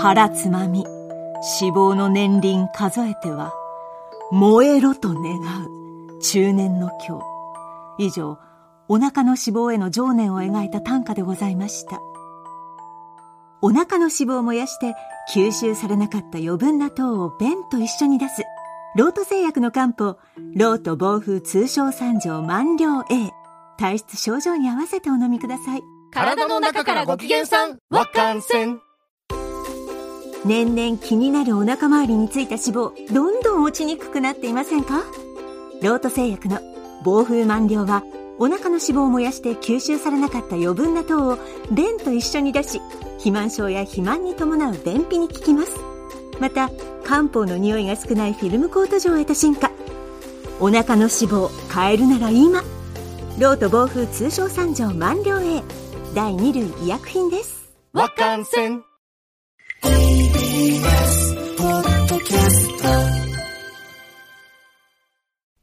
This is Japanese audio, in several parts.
腹つまみ。脂肪の年輪数えては燃えろと願う中年の今日。以上お腹の脂肪への情念を描いた短歌でございました。お腹の脂肪を燃やして吸収されなかった余分な糖を便と一緒に出すロート製薬の漢方ロート暴風通商三条満了 A 体質症状に合わせてお飲みください。体の中からご機嫌さんわかんせん。年々気になるお腹周りについた脂肪どんどん落ちにくくなっていませんか？ロート製薬の暴風満了はお腹の脂肪を燃やして吸収されなかった余分な糖を便と一緒に出し肥満症や肥満に伴う便秘に効きます。また漢方の匂いが少ないフィルムコート状を得た進化。お腹の脂肪変えるなら今ロート暴風通商三条満了へ。第2類医薬品です。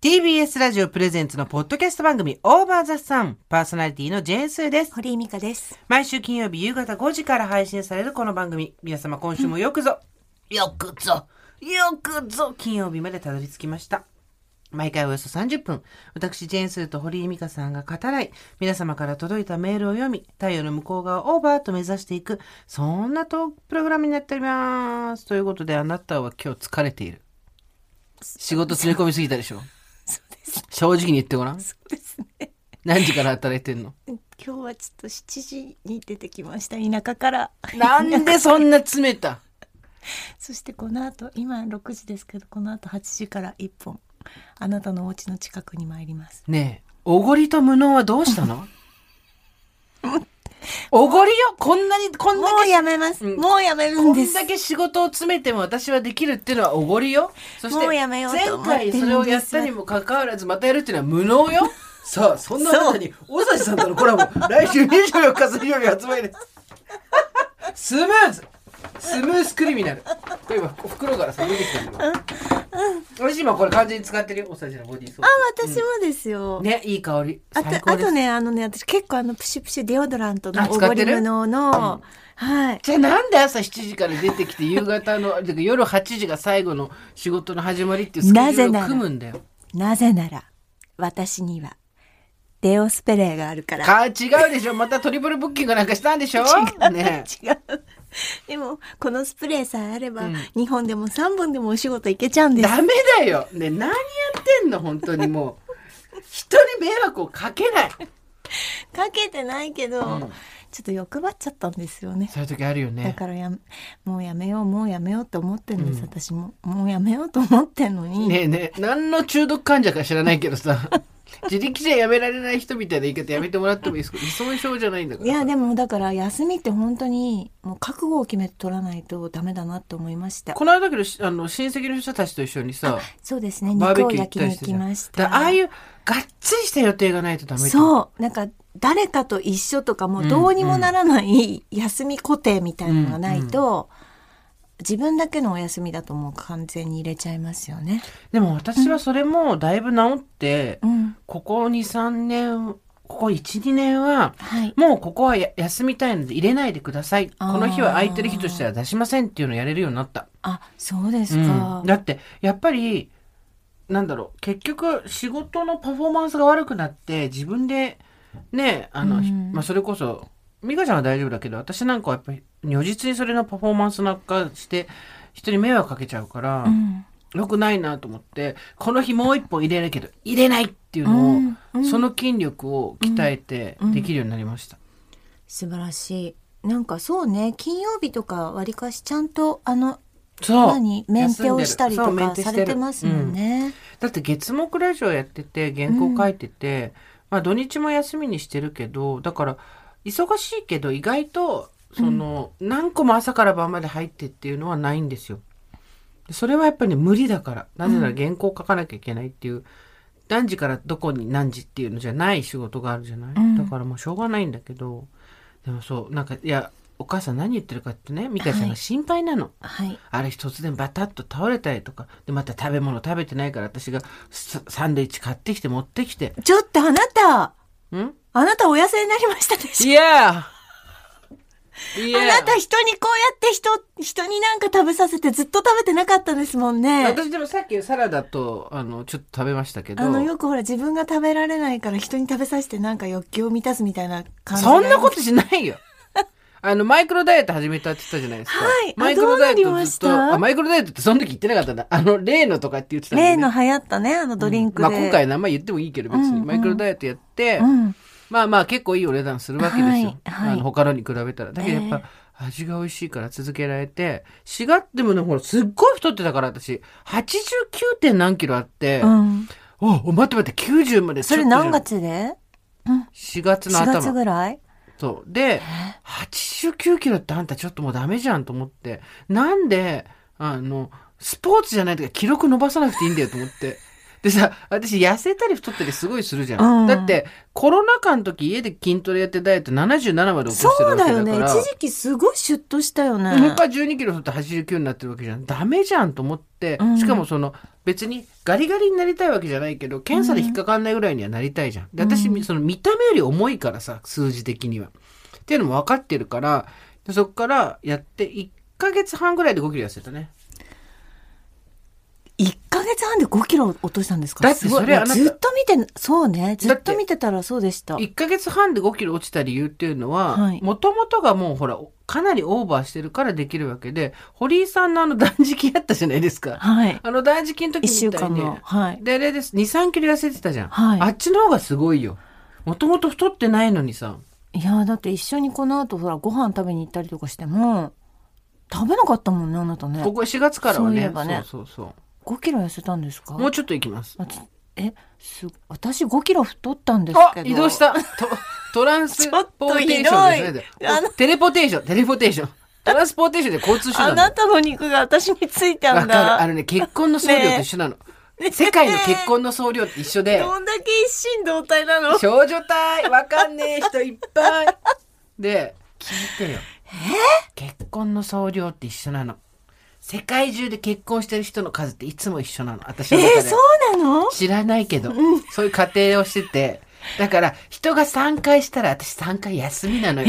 TBS ラジオプレゼンツのポッドキャスト番組オーバーザさんパーソナリティのジェーンスーです。堀井美香です。毎週金曜日夕方5時から配信されるこの番組。皆様今週もよくぞ、よくぞ、よくぞ。金曜日までたどり着きました。毎回およそ30分、私、ジェーンスーと堀井美香さんが語らい、皆様から届いたメールを読み、太陽の向こう側をオーバーと目指していく、そんなトークプログラムになっております。ということで、あなたは今日疲れている。仕事詰め込みすぎたでしょ？正直に言ってごらん。そうですね。何時から働いてんの？今日はちょっと7時に出てきました。田舎から。なんでそんな詰めた？そしてこの後今6時ですけどこの後8時から1本あなたのお家の近くに参ります。ねえ、おごりと無能はどうしたの？おごりよ？こんなに、こんだもうけ、やめます、うん。もうやめるんです。こんだけ仕事を詰めても私はできるっていうのはおごりよ？そして、もうやめようと前回それをやったにもかかわらずまたやるっていうのは無能よ？さあ、そんなあなたに、大崎さんとのコラボ、来週24日水曜日発売です。スムーズ。スムースクリミナル。これ今、袋からさ、出てきたのよ。私今これ完全に使ってるよ。おさじのボディーソープ。あ私もですよ、ね、いい香り。あとあとねあのね私結構あのプシュプシュデオドラントのあおごり使ってる？無能の、はいじゃあなんで朝7時から出てきて夕方の 夜8時が最後の仕事の始まりっていうスケジュールを組むんだよ。なぜなら私にはデオスペレーがあるからか違うでしょまたトリプルブッキングなんかしたんでしょ？違う、ね違う でもこのスプレーさえあれば、うん2本でも3本でもお仕事行けちゃうんですダメだよ。ね何やってんの？本当にもう。人に迷惑をかけない。かけてないけど、うんちょっと欲張っちゃったんですよねそういう時あるよだね。からやめもうやめようもうやめようって思ってるんです、うん私ももうやめようと思ってんのに、ねえねえ、何の中毒患者か知らないけどさ。自力じゃやめられない人みたいな言い方やめてもらってもいいですか？依存症じゃないんだから。いやでもだから休みって本当にもう覚悟を決めて取らないとダメだなって思いました。この間だけど、しあの、親戚の人たちと一緒にさ、そうですね肉を焼きに行きました。ああいう、がっつりした予定がないとダメそうなんか誰かと一緒とかもうどうにもならない休み固定みたいなのがないと、自分だけのお休みだともう完全に入れちゃいますよね。でも私はそれもだいぶ治って、うん、ここ2、3年、ここ1、2年は、はい。もうここはや休みたいので入れないでください。この日は空いてる日としては出しませんっていうのをやれるようになった。あ、そうですうか。ん、だって、やっぱり、なんだろう、結局仕事のパフォーマンスが悪くなって、自分で、ね、あの、うんまあ、それこそ、美香ちゃんは大丈夫だけど、私なんかはやっぱり、如実にそれのパフォーマンスなんかして、人に迷惑かけちゃうから、うん。良くないなと思って、この日もう一本入れるけど、入れないっていうのを、うんうんその筋力を鍛えてうんできるようになりました。素晴らしい。なんかそうね、金曜日とかわりかしちゃんとあの、そう。何？メンテをしたりとかされてますもん。ね。だって月木ラジオやってて原稿書いてて、まあ土日も休みにしてるけどだから忙しいけど意外とその、何個も朝から晩まで入ってっていうのはないんですよ。でそれはやっぱり、ね、無理だから。なぜなら原稿書かなきゃいけないっていう、何時からどこに何時っていうのじゃない仕事があるじゃない、ん。だからもうしょうがないんだけど。でもそうなんかいやお母さん何言ってるかってね美香ちゃんが心配なの。はい。ある日突然バタッと倒れたりとか、で、また食べ物食べてないから私がササンドイッチ買ってきて持ってきて、ちょっとあなた、んあなたお痩せになりましたでしょ？いやいやあなた人にこうやって人、人になんか食べさせてずっと食べてなかったですもんね。私でもさっきサラダと、あの、ちょっと食べましたけど。あの、よくほら自分が食べられないから人に食べさせてなんか欲求を満たすみたいな感じそんなことしないよ。あの、マイクロダイエット始めたって言ったじゃないですか。はいあマイクロダイエットずっと、たあ、マイクロダイエットってその時言ってなかったんだ。あの、例のとかって言ってたんだよね例の流行ったね、あのドリンクで。まあ今回名前言ってもいいけど別に、うんうんマイクロダイエットやって、うん。まあまあ結構いいお値段するわけですよ。はいはいあの他のに比べたら。だけどやっぱ、味が美味しいから続けられて、4月でもね、ほら、すっごい太ってたから私、89. 点何キロあって、うん。おお、待って待って、90までそれ何月で ?4 月の ?4 頭。月ぐらい？そう。で、89キロってあんたちょっともうダメじゃんと思って、なんで、あの、スポーツじゃないとか記録伸ばさなくていいんだよと思って。でさ、私痩せたり太ったりすごいするじゃん。うんだって、コロナ禍の時家で筋トレやってダイエット77まで落としてるそうだよね。わけだから。一時期すごいシュッとしたよね。もう一回12キロ太って89になってるわけじゃん。ダメじゃんと思って、うんしかもその別にガリガリになりたいわけじゃないけど、検査で引っかかんないぐらいにはなりたいじゃん。で私、その見た目より重いからさ、数字的には。っていうのも分かってるから、でそっからやって1ヶ月半ぐらいで5キロ痩せたね。1ヶ月半で5キロ落としたんですか？だってそれあなたずっと見て、そうね。ずっと見てたらそうでした。1ヶ月半で5キロ落ちた理由っていうのははい、もともとがもうほら、かなりオーバーしてるからできるわけで、堀井さんのあの断食やったじゃないですか。はい。あの断食の時1週みたいに。間の。はい。で、あれです。2、3キロ痩せてたじゃん。はいあっちの方がすごいよ。もともと太ってないのにさ。いやだって一緒にこの後ほらご飯食べに行ったりとかしても食べなかったもんねあなたねここ4月からはね。そういえばねそうそう5キロ痩せたんですか？もうちょっといきます。あつえす私5キロ太ったんですあけど移動したトトランス ポーテーションですちょっとひどいあのテレポテーション、テレポテーション。トランスポーテーションで交通手あ段だなたの肉が私についたんわかる。あだのね、結婚の送料と一緒なの。世界の結婚の送料って一緒で。どんだけ一心同体なの少女隊わかんねえ人いっぱい。で、聞いてよ。結婚の総量って一緒なの。世界中で結婚してる人の数っていつも一緒なの。私の中で。えー、そうなの？知らないけど、そういう過程をしてて。だから、人が3回したら私3回休みなのよ。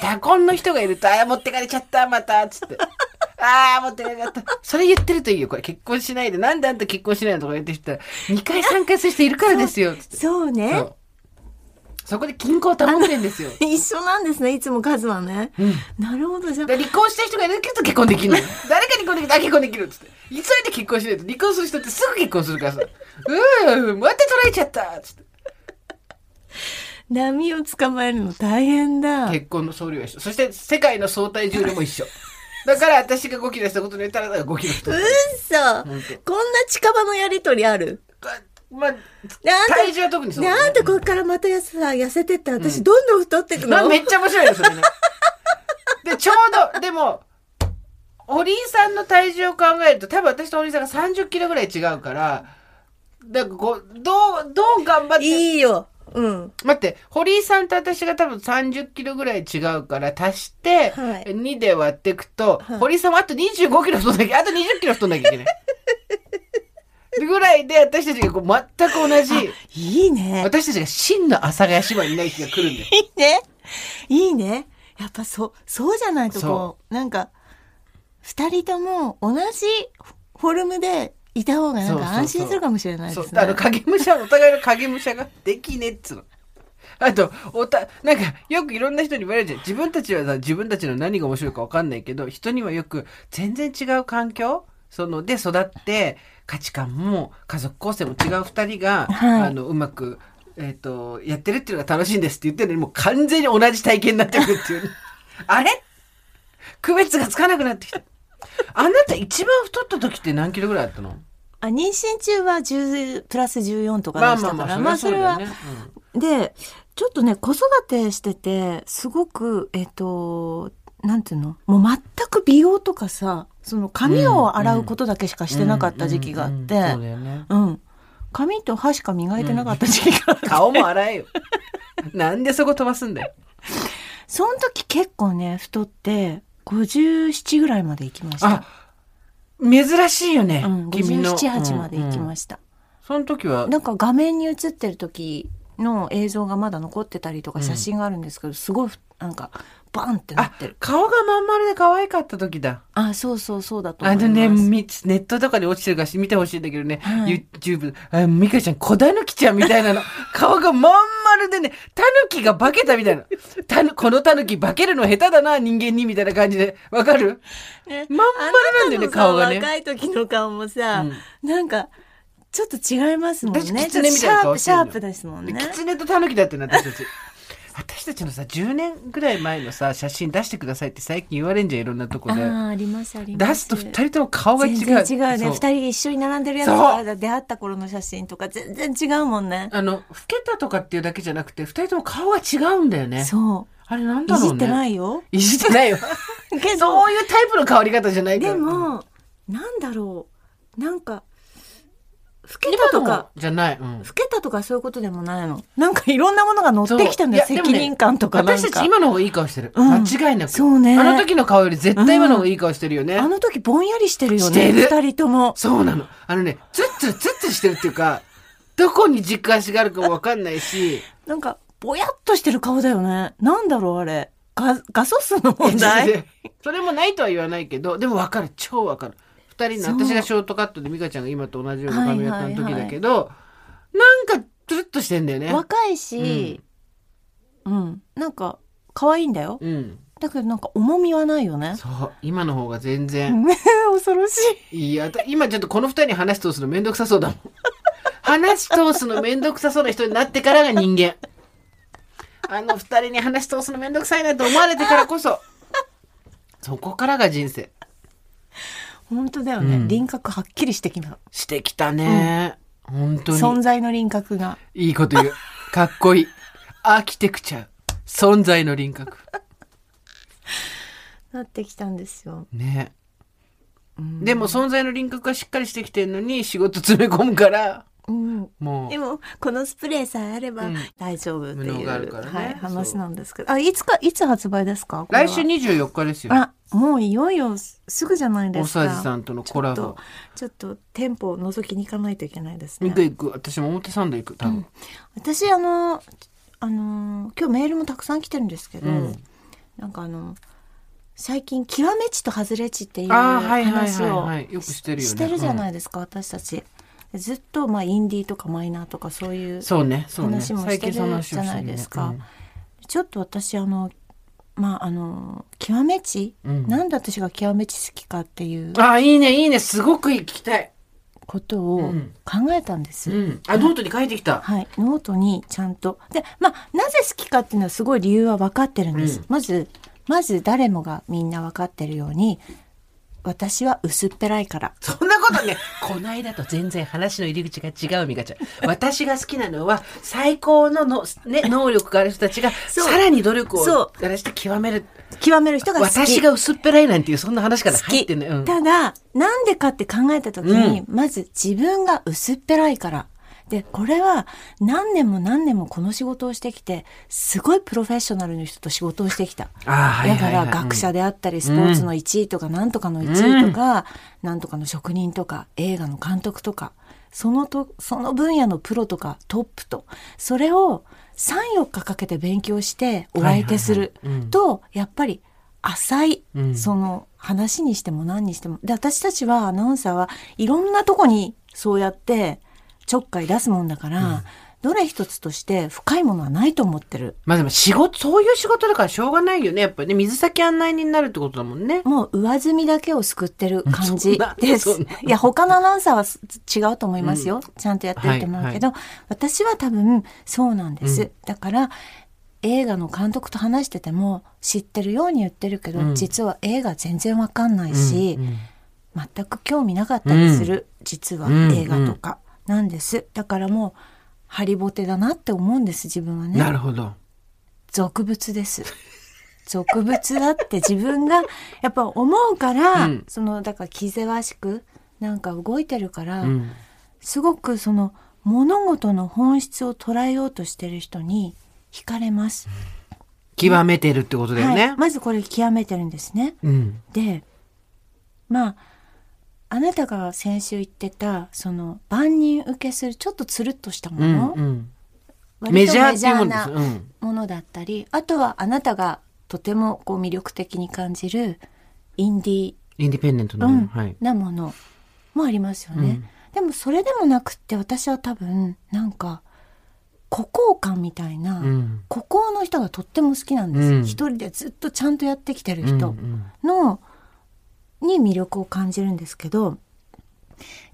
多婚の人がいると、ああ、持ってかれちゃった、また、つって。ああ、持ってかれちゃった。それ言ってるといいよ、これ。結婚しないで。なんであんた結婚しないのとか言ってきたら、2回3回する人いるからですよ、つって。そうねそうそこで均衡を保ってんですよ。一緒なんですねいつも数はね、うんなるほどじゃあで離婚した人がいるけど結婚できるのよ。誰か離婚できるあ、結婚できるっつって。急いで結婚しないと離婚する人ってすぐ結婚するからさ。うーん、待って取られちゃったっつって。波を捕まえるの大変だ結婚の総量は一緒。そして世界の相対重量も一緒。だから私が5キロしたことによったら5キロ太っうっそこんな近場のやりとりある？た。まあ、体重は特にそう。だね、なんでこれからまたやさ痩せてって私どんどん太ってくの、まあめっちゃ面白いよ、それね。で、ちょうど、でも、堀井さんの体重を考えると、多分私と堀井さんが30キロぐらい違うから、だからこう、どう、どう頑張って、いいよ。うん。待って、堀井さんと私が多分30キロぐらい違うから、足して、はい。2で割っていくと、はい。堀井さんはあと25キロ太んなきゃ、あと20キロ太んなきゃいけない。ぐらいで、私たちがこう全く同じ、いいね。私たちが真の阿佐ヶ谷姉妹にない日が来るんだよ。いいね。いいね。やっぱそうそうじゃないとこうなんか二人とも同じフォルムでいた方がなんか安心するかもしれないですね。そう、あの、影武者、お互いの影武者ができねえっつうの。あと、おた、なんか、よくいろんな人に言われるじゃん。自分たちはさ、自分たちの何が面白いか分かんないけど、人にはよく、全然違う環境？その、で育って、価値観も、家族構成も違う二人が、はい。あの、うまく、えっ、と、やってるっていうのが楽しいんですって言ってるのに、もう完全に同じ体験になってくるっていう。あれ？区別がつかなくなってきた。あなた一番太った時って何キロぐらいあったの？あ妊娠中は10プラス14とかでしたからまあそれはでちょっとね子育てしててすごくえっ、となんていうの？もう全く美容とかさその髪を洗うことだけしかしてなかった時期があって、うん。髪と歯しか磨いてなかった時期があって、顔も洗えよ。なんでそこ飛ばすんだよ。その時結構ね、太って、57ぐらいまで行きましたあ。、珍しいよね。うん、君の。57、8まで行きましした。た。その時は、なんか画面に映ってる時の映像がまだ残ってたりとか写真があるんですけど、すごい、なんか、バンってなあってる。顔がまん丸で可愛かった時だあそうそうそうだと思います。あのね、みネットとかで落ちてるから見てほしいんだけどね、はい YouTube、あミカちゃん、小タヌキちゃんみたいなの。顔がまん丸でね、タヌキが化けたみたいな。タヌこのタヌキ化けるの下手だな、人間に、みたいな感じで。わかる？ねまん丸なんだよね、顔がね。若い時の顔もさ、うんなんか、ちょっと違いますもんね。私狐みたいな顔シャープシャープですもんね。キツネとタヌキだってな、私たち。私たちのさ、10年ぐらい前のさ、写真出してくださいって最近言われんじゃん、いろんなとこで。ああ、ありますあります。出すと二人とも顔が違う。全然違うね。そう二人一緒に並んでるやつとそうか出会った頃の写真とか全然違うもんね。あの、老けたとかっていうだけじゃなくて、二人とも顔が違うんだよね。そあれなんう。だろうね。いじってないよ。いじってないよ。けど、そういうタイプの変わり方じゃない。でも、なんだろう。なんか、老けたとか、じゃない。うん老けたとかそういうことでもないの？なんかいろんなものが乗ってきたんだよ。責任感とかなんか。私たち今の方がいい顔してる。うん間違いなく。そうねあの時の顔より絶対今の方がいい顔してるよね。あの時ぼんやりしてるよね。二人とも。そうなの。あのね、ツッツルツッツルしてるっていうか、どこに軸足があるかもわかんないし、なんか、ぼやっとしてる顔だよね。なんだろう、あれ。ガ、ガソスの問題？それもないとは言わないけど、でもわかる。超わかる。二人の、私がショートカットで美香ちゃんが今と同じような髪型の時だけど、はなんか、つるっとしてんだよね。若いし、うん、なんか、可愛いんだよ。うん。だけどなんか重みはないよね。そう。今の方が全然。ね恐ろしい。いや、だ今ちょっとこの二人に話通すのめんどくさそうだもん。話通すのめんどくさそうな人になってからが人間。あの二人に話通すのめんどくさいなと思われてからこそ。そこからが人生。本当だよね、うん輪郭はっきりしてきた。してきたね。本当存に。在の輪郭が。いいこと言う。かっこいい。アーキテクチャ。存在の輪郭。なってきたんですよ。ね。でも存在の輪郭がしっかりしてきてるのに仕事詰め込むから、うん。もうで。も、このスプレーさえあればうん大丈夫って無いう、能があるからねはい、話なんですけど。あ、いつか、いつ発売ですか？来週24日ですよ。あ、もういよいよすぐじゃないで大すか。沢さんとのコラボちょっと。、ちょっと店舗を覗きに行かないといけないですね行。く行く。私も表参道行く。多分。私あのあの今日メールもたくさん来てるんですけど、うんなんかあの最近極め値と外れ値っていう話を。よくしてるよね。してるじゃなうんいですか、私たちずっとまあインディーとかマイナーとかそういう。話もしてるじゃないですかうんちょっと私あのまああの極め値、うんなんで私が極め値好きかっていうああ、いいね、いいね。すごく聞きたい。ことをうん考えたんです、うん。あ、ノートに書いてきた。はい、ノートにちゃんと。で、まあ、なぜ好きかっていうのはすごい理由は分かってるんです。うんまず、まず誰もがみんな分かってるように、私は薄っぺらいから。そんなことね、こないだと全然話の入り口が違う、ミカちゃん。私が好きなのは、最高のの、ね、能力がある人たちが、さらに努力をそやらして極める。極める人が好き。私が薄っぺらいなんていう、そんな話から。入ってんのよ。うんただ、なんでかって考えたときに、まず自分が薄っぺらいから。で、これは何年も何年もこの仕事をしてきて、すごいプロフェッショナルの人と仕事をしてきた。だ。から学者であったり、スポーツの1位とか、なんとかの1位とか、なんとかの職人とか、映画の監督とか、そのと、その分野のプロとかトップと、それを3、4日かけて勉強してお相手すると、やっぱり浅い、うんその話にしても何にしても。で、私たちはアナウンサーはいろんなとこにそうやってちょっかい出すもんだから、どれ一つとして深いものはないと思ってる。まあでも仕事、そういう仕事だからしょうがないよね。やっぱりね、水先案内人になるってことだもんね。もう上積みだけを救ってる感そじです。いや、他のアナウンサーはす違うと思いますよ。ちゃんとやってると思うけど、私は多分そうなんです。うんだから、映画の監督と話してても知ってるように言ってるけど、うん実は映画全然わかんないし、うんうん全く興味なかったりする、実はうん映画とかなんです。だからもう、ハリボテだなって思うんです、自分はね。なるほど。俗物です。俗物だって自分がやっぱ思うから、うんそのだから気ぜわしくなんか動いてるから、うん。すごくその物事の本質を捉えようとしてる人に惹かれます。極めてるってことだよはいね。まずこれ極めてるんですね。うん。でまああなたが先週言ってたその万人受けするちょっとつるっとしたもうんの、うん。割とメジャーっていうもん。メジャーなうん。ものだったりあとはあなたがとてもこう魅力的に感じるインディー、インディペンデントの、うんはい。なものもありますよね。うんでもそれでもなくって私は多分なんか孤高感みたいな、うん。孤高の人がとっても好きなんです。うん一人でずっとちゃんとやってきてるうん人うんの、に魅力を感じるんですけど、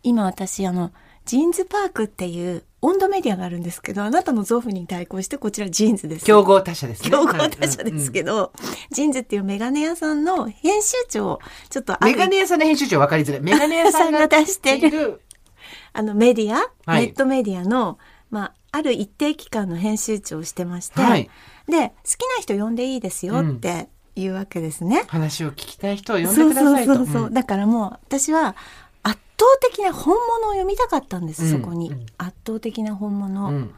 今私あの、ジーンズパークっていう温度メディアがあるんですけど、あなたのゾフに対抗してこちらジーンズです。競合他社ですね。競合他社ですけど、ジーンズっていうメガネ屋さんの編集長をちょっとメガネ屋さんの編集長分かりづらい。メガネ屋さんが出してるる。あのメディア、はいネットメディアの、まあ、ある一定期間の編集長をしてまして、はいで、好きな人呼んでいいですよっていうわけですね。話を聞きたい人を呼んでくださいと。そうそうそう、う。ん。だからもう私は圧倒的な本物を読みたかったんです、うん。そこに、うん。圧倒的な本物、うん。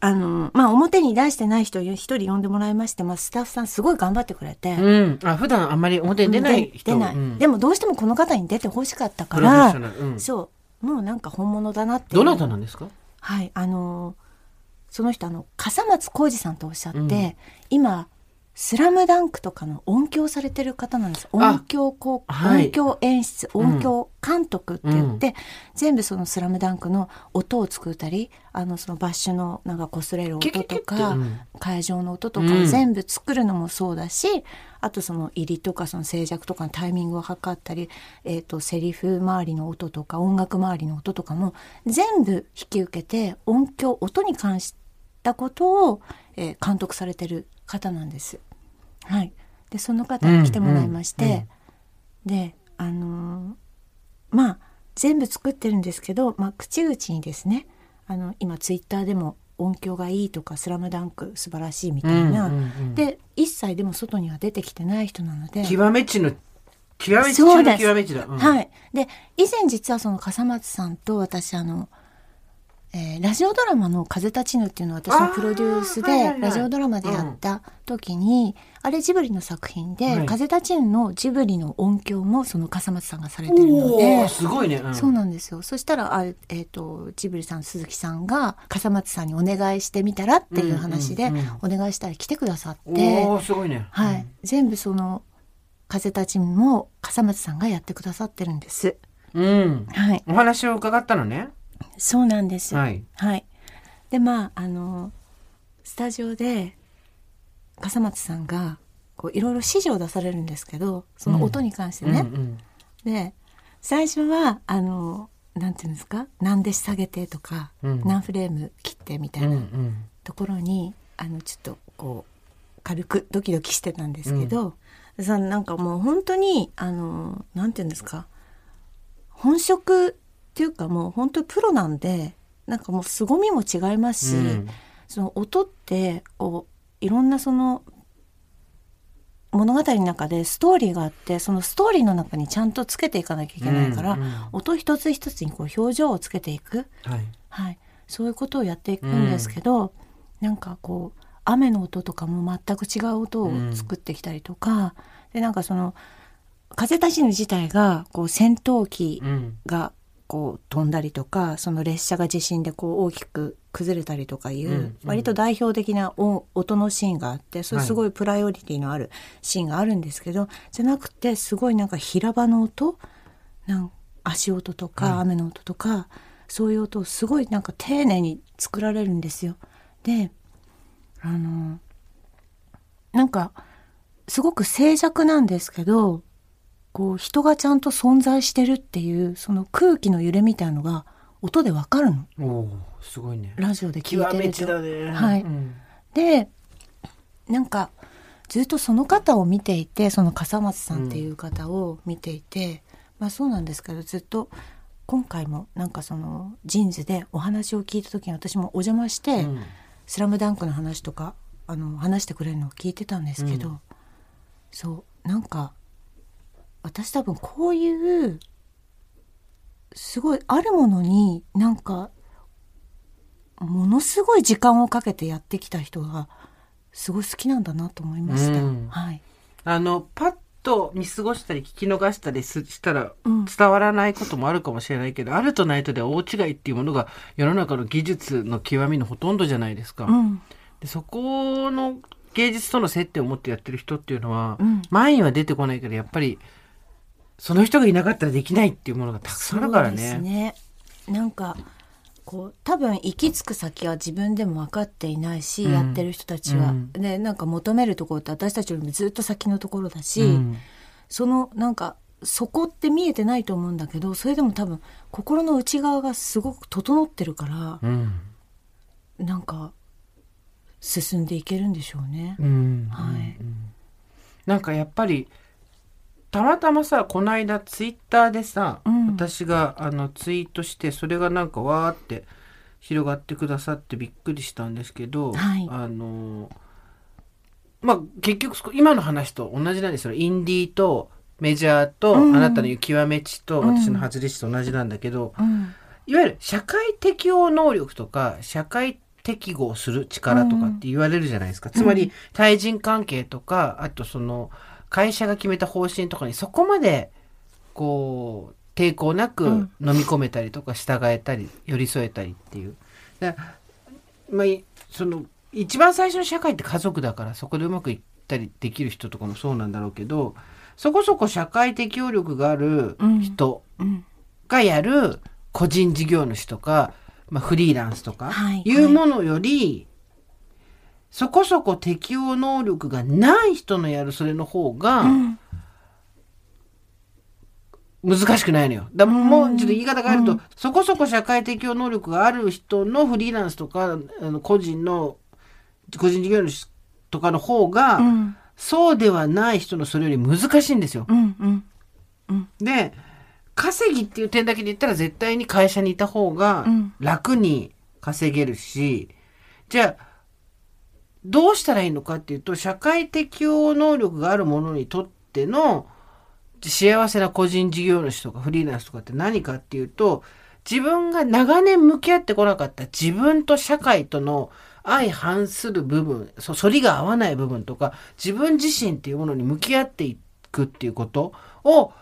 あのまあ表に出してない人を一人呼んでもらいまして、まあ、スタッフさんすごい頑張ってくれて、うん。あ、普段あんまり表に出ないで人。出ない、うん。でもどうしてもこの方に出てほしかったからそう。もうなんか本物だなってどなたなんですか？はい、あのその人あの笠松浩二さんとおっしゃって、うん。今「スラムダンクとかの音響されてる方なんです。音響こう、はい。音響演出音響監督って言って、全部その「スラムダンクの音を作ったりあのそのバッシュのなんか擦れる音とかうん会場の音とか全部作るのもそうだし、あとその入りとかその静寂とかのタイミングを測ったり、えー、とセリフ周りの音とか音楽周りの音とかも全部引き受けて音響音に関したことを、えー監督されてる方なんです。はい、でその方に来てもらいまして、であのーまあ全部作ってるんですけど、まあ、口々にですねあの今ツイッターでも音響がいいとか「スラムダンク素晴らしいみたいな、うんうんうんで一切でも外には出てきてない人なので。極め地の、極め地中の極め地だ。うんはい。で、以前実はその笠松さんと私、あの、えーラジオドラマの風立ちぬっていうのを私のプロデュースであーはいはいはいラジオドラマでやった時に、あれジブリの作品で、はい風立ちぬのジブリの音響もその笠松さんがされてるのおでー、すごいね。うんそうなんですよ。そしたら、あえっ、と、ジブリさん、鈴木さんが、笠松さんにお願いしてみたらっていう話で、うんうんお願いしたら来てくださって、おーすごいね。はい、全部その風立ちぬも笠松さんがやってくださってるんです。うん。はい、お話を伺ったのね。そうなんです。はい。はい。で、まあ、あの、スタジオで、笠松さんが、こう、いろいろ指示を出されるんですけど、その音に関してね。うんうんで、最初は、あの、なんていうんですか、何弟子下げてとか、うん何フレーム切ってみたいうんうなんところに、あの、ちょっと、こう、軽くドキドキしてたんですけど、さなんかもう本当に、あの、なんていうんですか、本職っていうかもう本当にプロなんでなんかもう凄みも違いますし、うん。その音ってこういろんなその物語の中でストーリーがあってそのストーリーの中にちゃんとつけていかなきゃいけないから、うんうん音一つ一つにこう表情をつけていく、はい。はい、そういうことをやっていくんですけど、なんかこう雨の音とかも全く違う音を作ってきたりとか、でなんかその風立ちぬ自体がこう戦闘機うん。がこう飛んだりとかその列車が地震でこう大きく崩れたりとかいう、うんうん。割と代表的な音音のシーンがあってそれすごいプライオリティのあるシーンがあるんですけど、じゃなくてすごいなんか平場の音なん足音とか雨の音とか、そういう音をすごいなんか丁寧に作られるんですよ。であのなんかすごく静寂なんですけどこう人がちゃんと存在してるっていうその空気の揺れみたいのが音でわかるのおーすごいね。ラジオで聞いてると。ね。はいうんでなんかずっとその方を見ていてその笠松さんっていう方を見ていて、まあそうなんですけどずっと今回もなんかそのジーンズでお話を聞いた時に私もお邪魔して「うんスラムダンクの話とかあの話してくれるのを聞いてたんですけど、うんそうなんか私多分こういうすごいあるものになんかものすごい時間をかけてやってきた人がすごい好きなんだなと思いました。うんはい。あの、パッと見過ごしたり聞き逃したりすしたらうん伝わらないこともあるかもしれないけど、あるとないとでは大違いっていうものが世の中の技術の極みのほとんどじゃないですか。うん。でそこの芸術との接点を持ってやってる人っていうのは、うん前には出てこないけどやっぱりその人がいなかったらできないっていうものがたくさんあるからそうですね。ねなんかこう多分行き着く先は自分でも分かっていないし、うん。やってる人たちは。うん。でなんか求めるところって私たちよりもずっと先のところだし、うん。そのなんかそこって見えてないと思うんだけどそれでも多分心の内側がすごく整ってるからうん。なんか進んでいけるんでしょうね。うん。はい。なんかやっぱりたまたまさこの間ツイッターでさ、うん。私があのツイートしてそれがなんかわーって広がってくださってびっくりしたんですけど、はい。あのまあ結局今の話と同じなんですよ。インディーとメジャーと、うん。あなたの極め値とうん。私の外れ値と同じなんだけど、うん。いわゆる社会適応能力とか社会適合する力とかって言われるじゃないですか。つまり対人関係とかあとその会社が決めた方針とかにそこまでこう抵抗なくうん。飲み込めたりとか従えたり寄り添えたりっていう。まあいその一番最初の社会って家族だからそこでうまくいったりできる人とかもそうなんだろうけどそこそこ社会適応力がある人、うん。がやる個人事業主とか、まあ、フリーランスとかはい。いうものより、そこそこ適応能力がない人のやるそれの方がうん。難しくないのよ。だもうちょっと言い方変えると、うんそこそこ社会適応能力がある人のフリーランスとかあの個人の個人事業主とかの方が、うん。そうではない人のそれより難しいんですよ。うんうん。で稼ぎっていう点だけで言ったら絶対に会社にいた方がうん。楽に稼げるし、じゃあどうしたらいいのかっていうと社会適応能力がある者にとっての幸せな個人事業主とかフリーランスとかって何かっていうと自分が長年向き合ってこなかった自分と社会との相反する部分、そ反りが合わない部分とか、自分自身っていうものに向き合っていくっていうことを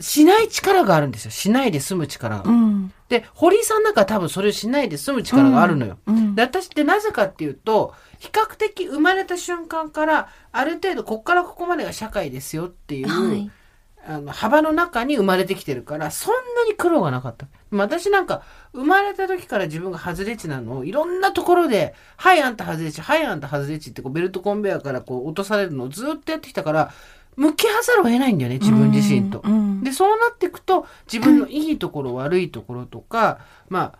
しない力があるんですよ。しないで済む力が。うんで、堀井さんなんかは多分それをしないで済む力があるのよ。うんで私ってなぜかっていうと、比較的生まれた瞬間から、ある程度こっからここまでが社会ですよっていう、はいあの幅の中に生まれてきてるから、そんなに苦労がなかった。私なんか、生まれた時から自分が外れ値なのを、いろんなところで、はい、あんた外れ値、はい、あんた外れ値ってこうベルトコンベヤーからこう落とされるのをずっとやってきたから、向き合わざるを得ないんだよね、自分自身と。うんで、そうなっていくと、自分のいいところ、悪いところとか、まあ、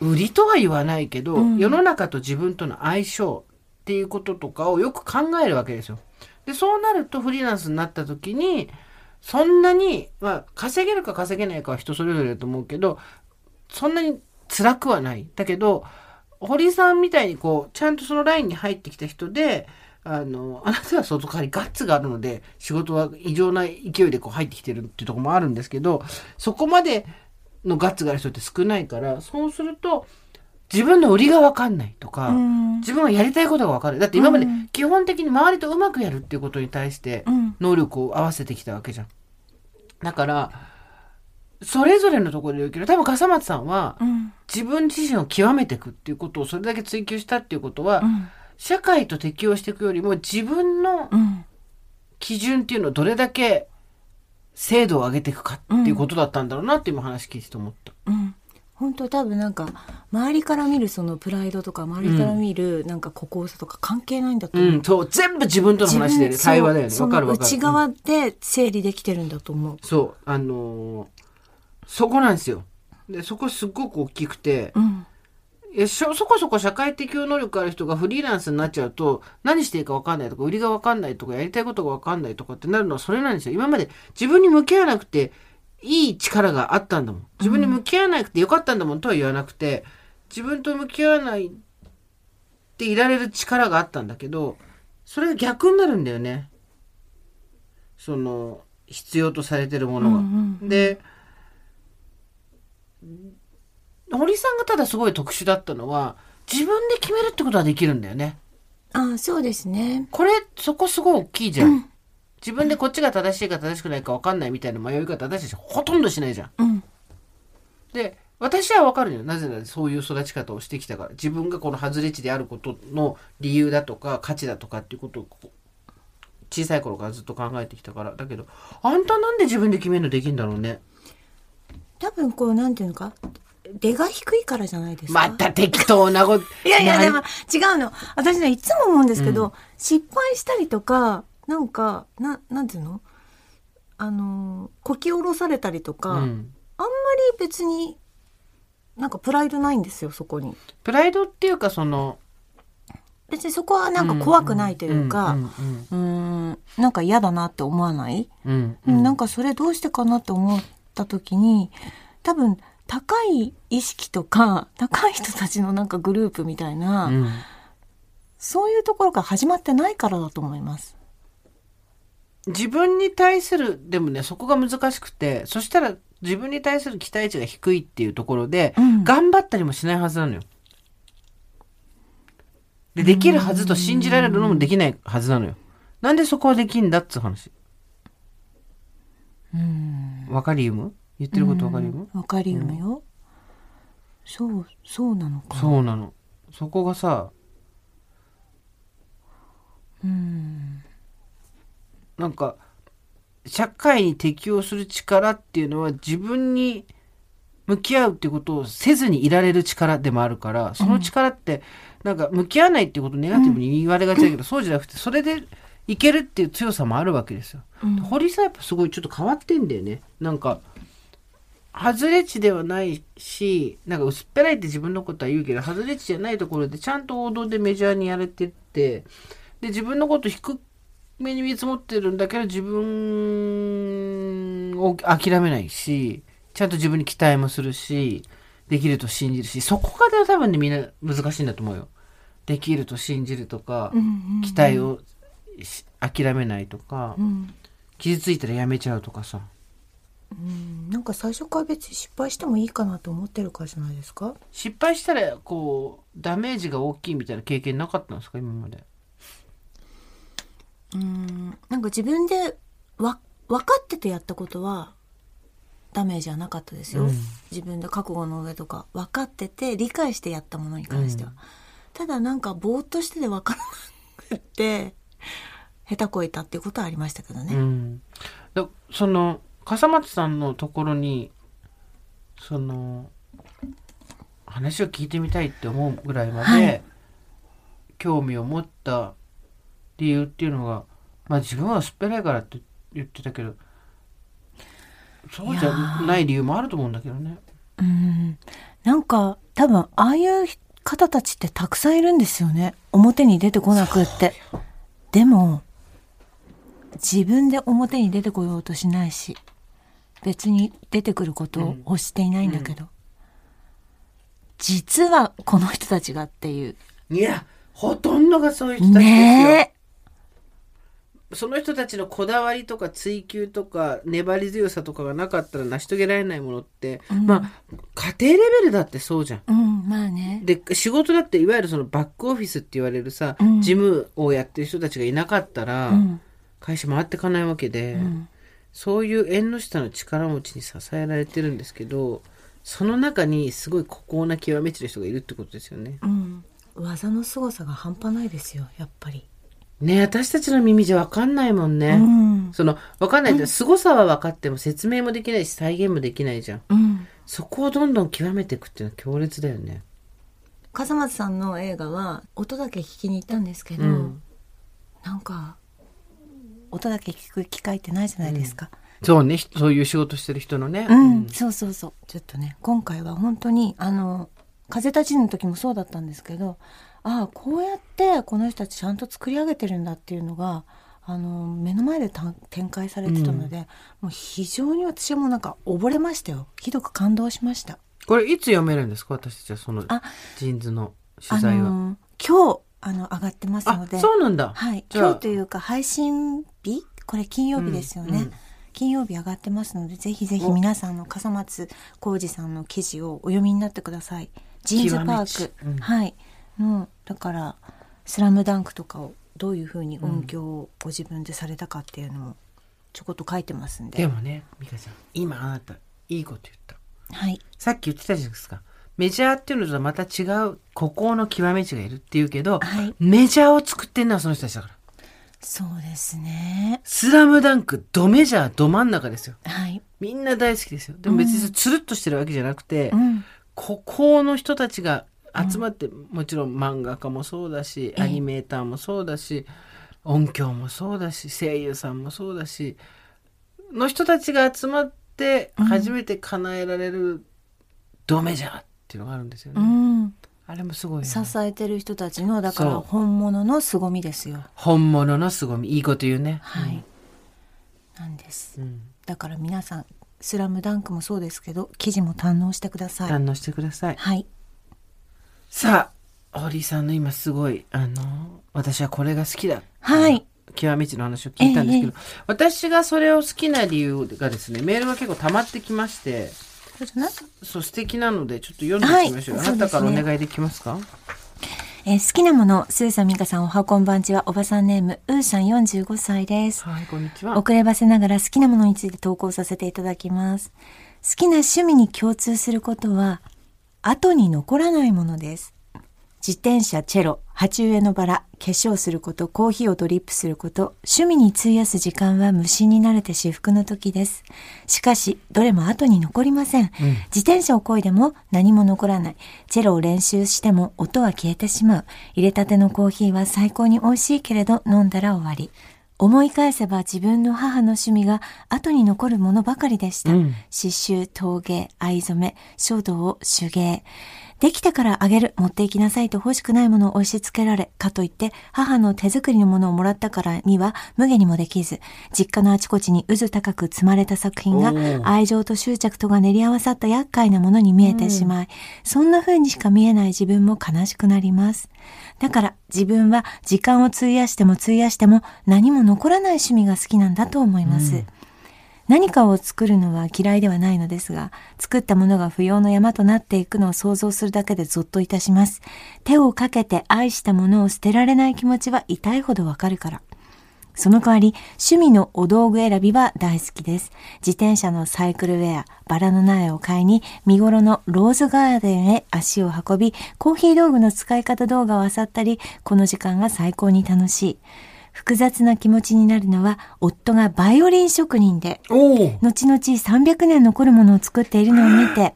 売りとは言わないけど、うん世の中と自分との相性っていうこととかをよく考えるわけですよ。で、そうなるとフリーランスになった時に、そんなに、まあ、稼げるか稼げないかは人それぞれだと思うけど、そんなに辛くはない。だけど、堀井さんみたいにこう、ちゃんとそのラインに入ってきた人で、あの、あなたは外側にガッツがあるので、仕事は異常な勢いでこう入ってきてるっていうところもあるんですけど、そこまでのガッツがある人って少ないから、そうすると、自分の売りがわかんないとか、うん。自分がやりたいことがわかる。だって今までうん。基本的に周りとうまくやるっていうことに対してうん。能力を合わせてきたわけじゃん。だから、それぞれのところで言うけど、多分笠松さんはうん。自分自身を極めていくっていうことをそれだけ追求したっていうことは、うん。社会と適応していくよりも自分のうん。基準っていうのをどれだけ精度を上げていくかっていうことだったんだろうなって今話聞いてて思った。うん本当多分なんか周りから見るそのプライドとか周りから見るなんか孤高さとか関係ないんだと思う。うん、そう、全部自分との話で、ね、対話だよね。わかるわかる。内側で整理できてるんだと思う。そう、あのーそこなんですよ。で、そこすっごく大きくて、うんそこそこ社会適応能力ある人がフリーランスになっちゃうと、何していいか分かんないとか、売りが分かんないとか、やりたいことが分かんないとかってなるのはそれなんですよ。今まで自分に向き合わなくていい力があったんだもん。自分に向き合わなくてよかったんだもんとは言わなくて、自分と向き合わないっていられる力があったんだけど、それが逆になるんだよね。その、必要とされてるものが。うんうんで、堀さんがただすごい特殊だったのは、自分で決めるってことはできるんだよね。ああそうですね。これ、そこすごい大きいじゃん。自分でこっちが正しいか正しくないか分かんないみたいな迷い方私たちほとんどしないじゃん。うんで、私はわかるよ。なぜならそういう育ち方をしてきたから。自分がこの外れ値であることの理由だとか価値だとかっていうことを小さい頃からずっと考えてきたから。だけど、あんたなんで自分で決めるのできんだろうね。多分こうなんていうのか出が低いからじゃないですか？また適当なこと。いやいやなでも違うの。私ねいつも思うんですけど、失敗したりとかなんかななんていうの？あのこき下ろされたりとか、うん。あんまり別になんかプライドないんですよそこに。プライドっていうかその、別にそこはなんか怖くないというかうんなんか嫌だなって思わない、うんうん。うんなんかそれどうしてかなって思った時に多分高い意識とか高い人たちのなんかグループみたいな、うんそういうところが始まってないからだと思います。自分に対する、でもね、そこが難しくて、そしたら自分に対する期待値が低いっていうところで、うん頑張ったりもしないはずなのよ。で、できるはずと信じられるのもできないはずなのよ。なんでそこはできんだっつう話。わかりゆむ？言ってることわかりゆむわかりうむよ。そう、そうなのか。そうなの。そこがさ、なんか、社会に適応する力っていうのは自分に向き合うっていうことをせずにいられる力でもあるから、その力って、なんか向き合わないっていうことをネガティブに言われがちだけど、そうじゃなくて、それでいけるっていう強さもあるわけですよ。堀さんやっぱすごいちょっと変わってんだよね。なんか、外れ値ではないし、なんか薄っぺらいって自分のことは言うけど、外れ値じゃないところでちゃんと王道でメジャーにやれてって、で、自分のこと低めに見積もってるんだけど、自分を諦めないし、ちゃんと自分に期待もするし、できると信じるし、そこが多分ね、みんな難しいんだと思うよ。できると信じるとか、期待をし諦めないとか、うん傷ついたらやめちゃうとかさ。なんか最初から別に失敗してもいいかなと思ってるからじゃないですか？失敗したらこうダメージが大きいみたいな経験なかったんですか今まで？うん、なんか自分でわ分かっててやったことはダメージはなかったですよ。うん自分で覚悟の上とか分かってて理解してやったものに関しては。ただなんかぼーっとしてて分からなくって下手こいたっていうことはありましたけどね。うんだその笠松さんのところにその話を聞いてみたいって思うぐらいまで、はい。興味を持った理由っていうのがまあ自分は薄っぺらいからって言ってたけどそうじゃない理由もあると思うんだけどね。うん。なんか多分ああいう方たちってたくさんいるんですよね。表に出てこなくって。でも自分で表に出てこようとしないし別に出てくることを欲していないんだけど、実はこの人たちがっていう。いやほとんどがそういう人たちですよ。ねその人たちのこだわりとか追求とか粘り強さとかがなかったら成し遂げられないものって、まあ家庭レベルだってそうじゃん。えうんまあね。で仕事だっていわゆるそのバックオフィスって言われるさ、うん。事務をやってる人たちがいなかったら、うん会社回っていかないわけで、そういう縁の下の力持ちに支えられてるんですけどその中にすごい孤高な極めてる人がいるってことですよね。うん技の凄さが半端ないですよやっぱりね私たちの耳じゃ分かんないもんね。うんその分かんないって凄さは分かっても説明もできないし再現もできないじゃん。うんそこをどんどん極めていくっていうのは強烈だよね。笠松さんの映画は音だけ聞きに行ったんですけど、うんなんか音だけ聞く機会ってないじゃないですか。そうねひそういう仕事してる人のね。うん、そうそうそう。ちょっとね、今回は本当にあの風立ちぬの時もそうだったんですけど、ああこうやってこの人たちちゃんと作り上げてるんだっていうのが。あの目の前でた展開されてたので、もう非常に私はもうなんか溺れましたよひどく感動しましたこれいつ読めるんですか？私たちはそのあジーンズの取材は。あの今日あの上がってますあのでそうなんだ。はい、今日というか配信日これ金曜日ですよね、うん。うん。金曜日上がってますのでぜひぜひ皆さんの笠松浩二さんの記事をお読みになってください。ジーンズパーク、うん。はい。のだから「スラムダンクとかをどういうふうに音響をご自分でされたかっていうのもちょこっと書いてますんで。でもね美香ちゃん今あなたいいこと言った。はい。さっき言ってたじゃないですか。メジャーっていうのとはまた違う孤高の極め地がいるっていうけど、はい。メジャーを作ってんのはその人たちだから。そうですね。スラムダンク、ドメジャー、ド真ん中ですよ。はい。みんな大好きですよ。でも別につるっとしてるわけじゃなくて、うん。孤高の人たちが集まって、もちろん漫画家もそうだし、アニメーターもそうだし、音響もそうだし、声優さんもそうだし、の人たちが集まって初めて叶えられるドメジャーっていうのがあるんですよね。うん。あれもすごいよね、支えてる人たちの、だから本物の凄みですよ。本物の凄み、いいこと言うね。はい。なんです。うん。だから皆さん、スラムダンクもそうですけど、記事も堪能してください。堪能してください。はい。さあ、堀井さんの今すごい、あの、私はこれが好きだ。はい。極め地の話を聞いたんですけど、え私がそれを好きな理由がですね、メールが結構溜まってきまして、そうじゃないそう素敵なので、ちょっと読んでいきましょう。はいあなたからお願いできますか？えー好きなもの、スーさん、ミカさん、おはこんばんちは、おばさんネーム、うーさん45歳です。はい、こんにちは。遅ればせながら好きなものについて投稿させていただきます。好きな趣味に共通することは、後に残らないものです。自転車、チェロ、鉢植えのバラ、化粧すること、コーヒーをドリップすること、趣味に費やす時間は無心になれて至福の時です。しかし、どれも後に残りません。自転車を漕いでも何も残らない。チェロを練習しても音は消えてしまう。入れたてのコーヒーは最高に美味しいけれど飲んだら終わり。思い返せば自分の母の趣味が後に残るものばかりでした。うん刺繍、陶芸、藍染め、書道、手芸。できたからあげる、持って行きなさいと欲しくないものを押し付けられ、かといって母の手作りのものをもらったからには無下にもできず、実家のあちこちに渦高く積まれた作品が愛情と執着とが練り合わさった厄介なものに見えてしまい、そんな風にしか見えない自分も悲しくなります。だから自分は時間を費やしても費やしても何も残らない趣味が好きなんだと思います。何かを作るのは嫌いではないのですが、作ったものが不要の山となっていくのを想像するだけでゾッといたします。手をかけて愛したものを捨てられない気持ちは痛いほどわかるから。その代わり、趣味のお道具選びは大好きです。自転車のサイクルウェア、バラの苗を買いに、見頃のローズガーデンへ足を運び、コーヒー道具の使い方動画を漁ったり、この時間が最高に楽しい。複雑な気持ちになるのは、夫がバイオリン職人で、後々300年残るものを作っているのを見て、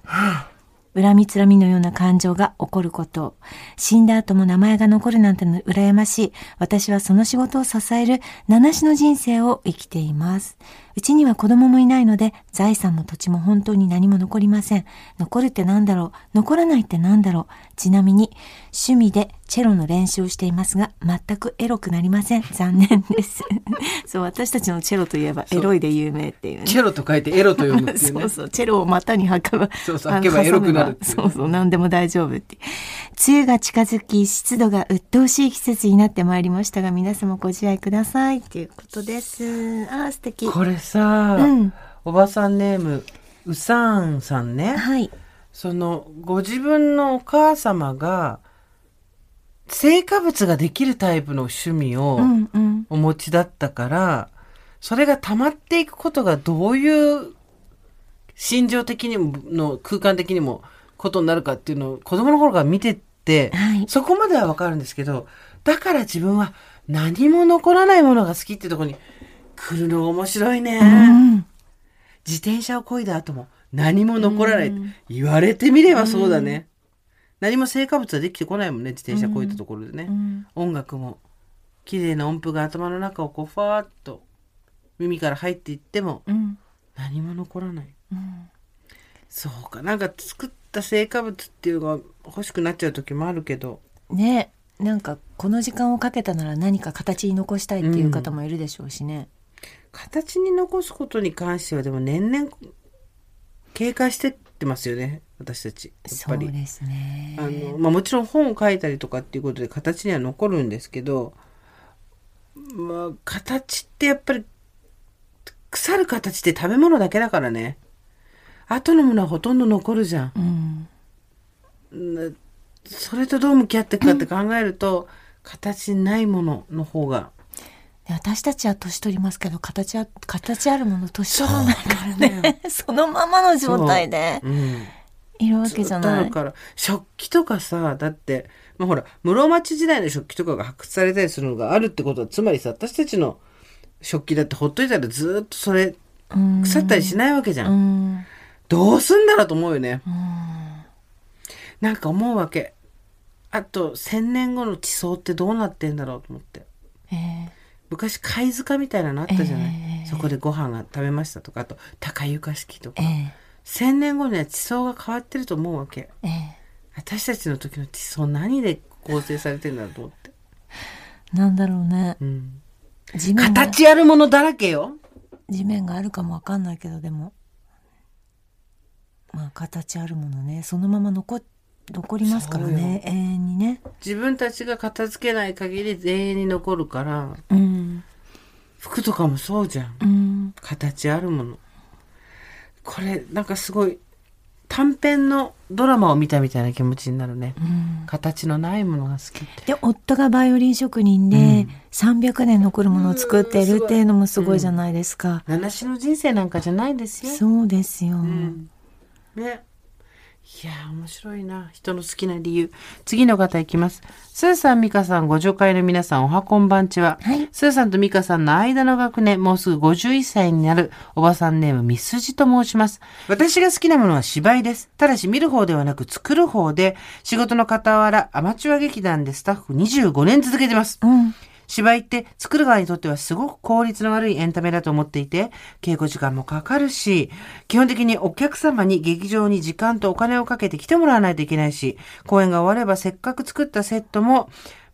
恨みつらみのような感情が起こること。死んだ後も名前が残るなんての羨ましい。私はその仕事を支える七種の人生を生きています。うちには子供もいないので、財産も土地も本当に何も残りません。残るって何だろう？残らないって何だろう？ちなみに、趣味でチェロの練習をしていますが、全くエロくなりません。残念です。そう、私たちのチェロといえばエロいで有名っていうね。チェロと書いてエロと読むっていうね。そうそう、チェロを股に履けば、そうそう履けばエロくなるねそうそう、何でも大丈夫って。梅雨が近づき、湿度が鬱陶しい季節になってまいりましたが、皆様ご自愛くださいっていうことです。あー、素敵。これさ、うんおばさんネーム、うさんさんね。はい。その、ご自分のお母様が、成果物ができるタイプの趣味をうんうん。お持ちだったから、それが溜まっていくことがどういう心情的にも、の空間的にもことになるかっていうのを子供の頃から見てって、はいそこまではわかるんですけど、だから自分は何も残らないものが好きってところに来るのが面白いね。うん。自転車を漕いだ後も何も残らない。言われてみればそうだね。何も成果物はできてこないもんね、自転車漕いだところでね。うん音楽も綺麗な音符が頭の中をこうファーッと耳から入っていってもうん。何も残らない。うんそうか。なんか作った成果物っていうのが欲しくなっちゃう時もあるけど。ねなんか、この時間をかけたなら何か形に残したいっていう方もいるでしょうしね。形に残すことに関してはでも年々経過してってますよね。私たち。やっぱり。ね。あの、まあもちろん本を書いたりとかっていうことで形には残るんですけど、まあ形ってやっぱり腐る形って食べ物だけだからね。後のものはほとんど残るじゃん。うん。それとどう向き合っていくかって考えると、形にないものの方がで私たちは年取りますけど形は形あるもの年取らないからね。そ のままの状態で。う。ん。いるわけじゃない。ずっとある。から食器とかさだって、まあ、ほら室町時代の食器とかが発掘されたりするのがあるってことはつまりさ私たちの食器だってほっといたらずっとそれうん腐ったりしないわけじゃん、うん。どうすんだろうと思うよね、なんか思うわけ。あと千年後の地層ってどうなってんだろうと思って。ええ昔貝塚みたいなのあったじゃない、ええ。そこでご飯が食べましたとかあと高床式とか、え千年後には地層が変わってると思うわけ。ええ。え私たちの時の地層何で構成されてるんだろうと思って、なんだろうね。うん、地面が形あるものだらけよ。地面があるかもわかんないけどでも。まあ形あるものね。そのまま残残りますからね永遠にね。自分たちが片付けない限り永遠に残るからうん。服とかもそうじゃん。うん。形あるもの。これなんかすごい短編のドラマを見たみたいな気持ちになるね、うん。形のないものが好きって。で夫がバイオリン職人で、300年残るものを作ってい。るっていうのもすごいじゃないですか、七種の人生なんかじゃないですよ。そうですよ、うん。ねいやー面白いな。人の好きな理由。次の方いきます。スーさん美香さんご助会の皆さんおはこんばんちは、はい。スーさんと美香さんの間の学年もうすぐ51歳になるおばさんネームみすじと申します。私が好きなものは芝居です。ただし見る方ではなく作る方で仕事の傍らアマチュア劇団でスタッフ25年続けてます。うん芝居って作る側にとってはすごく効率の悪いエンタメだと思っていて、稽古時間もかかるし、基本的にお客様に劇場に時間とお金をかけて来てもらわないといけないし、公演が終わればせっかく作ったセットも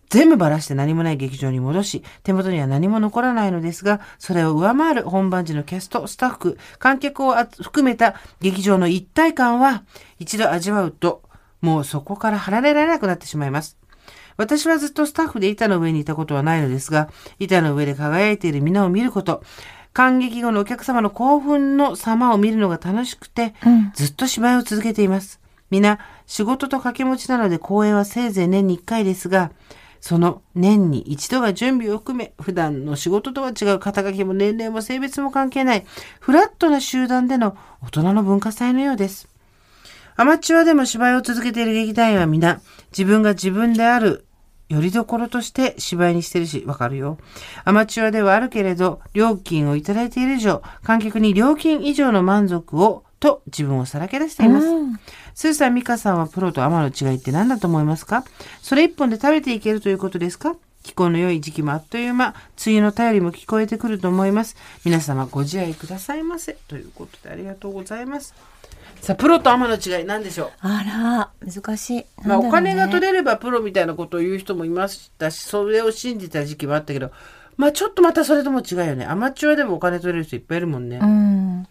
全部ばらして何もない劇場に戻し、手元には何も残らないのですが、それを上回る本番時のキャスト、スタッフ、観客を含めた劇場の一体感は一度味わうと、もうそこから離れられなくなってしまいます。私はずっとスタッフで板の上にいたことはないのですが、板の上で輝いている皆を見ること、感激後のお客様の興奮の様を見るのが楽しくて、うんずっと芝居を続けています。皆、仕事と掛け持ちなので公演はせいぜい年に1回ですが、その年に一度が準備を含め、普段の仕事とは違う肩書きも年齢も性別も関係ない、フラットな集団での大人の文化祭のようです。アマチュアでも芝居を続けている劇団員は皆、自分が自分である、よりどころとして芝居にしてるし、わかるよ。アマチュアではあるけれど、料金をいただいている以上、観客に料金以上の満足を、と自分をさらけ出しています。スーさん、ミカさんはプロとアマの違いって何だと思いますか？それ一本で食べていけるということですか？気候の良い時期もあっという間、梅雨の便りも聞こえてくると思います。皆様ご自愛くださいませ。ということでありがとうございます。さあ、プロとアマの違い何でしょう？あら難しい、まあ、お金が取れれればプロみたいなことを言う人もいましたし、それを信じた時期もあったけど、まあちょっとまたそれとも違うよね。アマチュアでもお金取れる人いっぱいいるもんね。うん。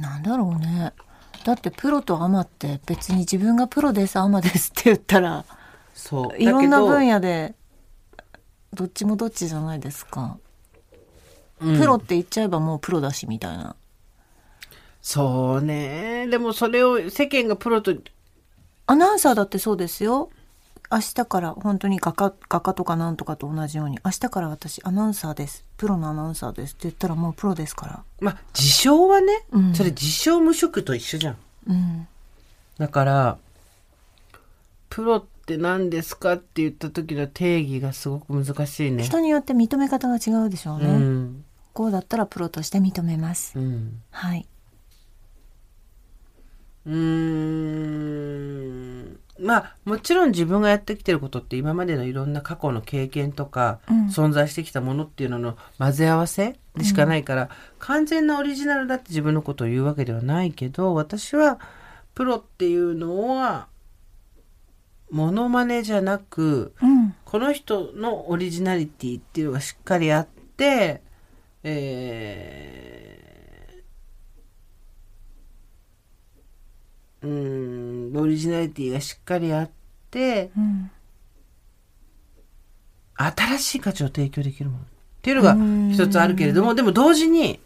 なんだろうね。だってプロとアマって別に自分がプロですアマですって言ったらそう。いろんな分野、野でどっちもどっちじゃないですか、うん。プロって言っちゃえばもうプロだしみたいなそうね。でもそれを世間がプロと、アナウンサーだってそうですよ明日から本当に画家画家とかなんとかと同じように明日から私アナウンサーですプロのアナウンサーですって言ったらもうプロですからまあ自称はね、うんそれ自称無職と一緒じゃん。うんだから、プロって何ですかって言った時の定義がすごく難しいね。人によって認め方が違うでしょううね、ん。こうだったらプロとして認めます、うん。はい。うーんまあもちろん自分がやってきてることって今までのいろんな過去の経験とか、うん存在してきたものっていうのの混ぜ合わせでしかないから、完全なオリジナルだって自分のことを言うわけではないけど私はプロっていうのはモノマネじゃなくうん。この人のオリジナリティっていうのがしっかりあって、えうーん、オリジナリティがしっかりあって、うん。新しい価値を提供できるものっていうのが一つあるけれども、でも同時に、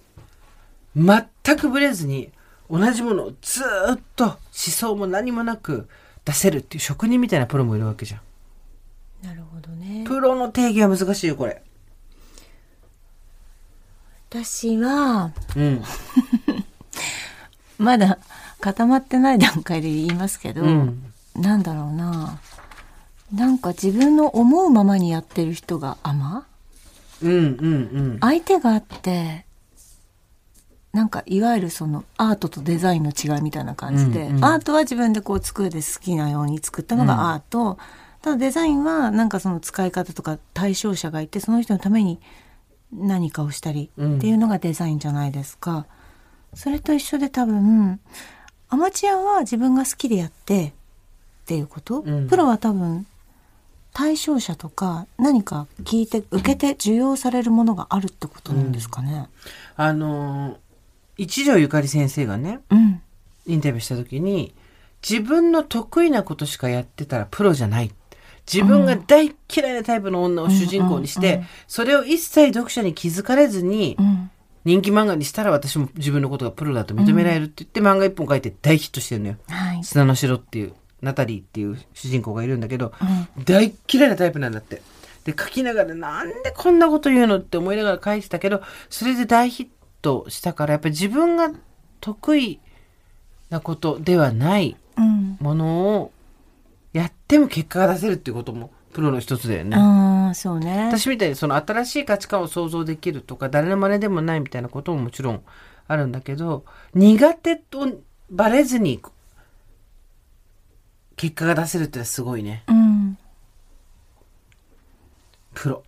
全くブレずに、同じものをずーっと思想も何もなく出せるっていう職人みたいなプロもいるわけじゃん。なるほどね。プロの定義は難しいよ、これ。私は、うん。まだ固まってない段階で言いますけど、うん。なんだろうな。なんか自分の思うままにやってる人が甘うんうんうん。相手があって、なんかいわゆるそのアートとデザインの違いみたいな感じで、うんうんアートは自分でこう作って好きなように作ったのがアート、ただデザインはなんかその使い方とか対象者がいてその人のために何かをしたりうんっていうのがデザインじゃないですか。それと一緒で多分アマチュアは自分が好きでやってっていうこと、うんプロは多分対象者とか何か聞いて受けて受容されるものがあるってことなんですかね？あのー一条ゆかり先生がね、うん。インタビューした時に、自分の得意なことしかやってたらプロじゃない。自分が大嫌いなタイプの女を主人公にして、うんうんうんそれを一切読者に気づかれずに、うん。人気漫画にしたら私も自分のことがプロだと認められるって言って漫画一本書いて大ヒットしてるのよ。はい。砂の城っていう、ナタリーっていう主人公がいるんだけど、うん。大嫌いなタイプなんだって。で、書きながらなんでこんなこと言うのって思いながら書いてたけど、それで大ヒットしたから、やっぱり自分が得意なことではないうん。ものをやっても結果が出せるっていうこともプロの一つだよね。ああ、そうね。私みたいにその新しい価値観を想像できるとか誰の真似でもないみたいなことももちろんあるんだけど苦手とバレずに結果が出せるってすごいね。うん。プロ。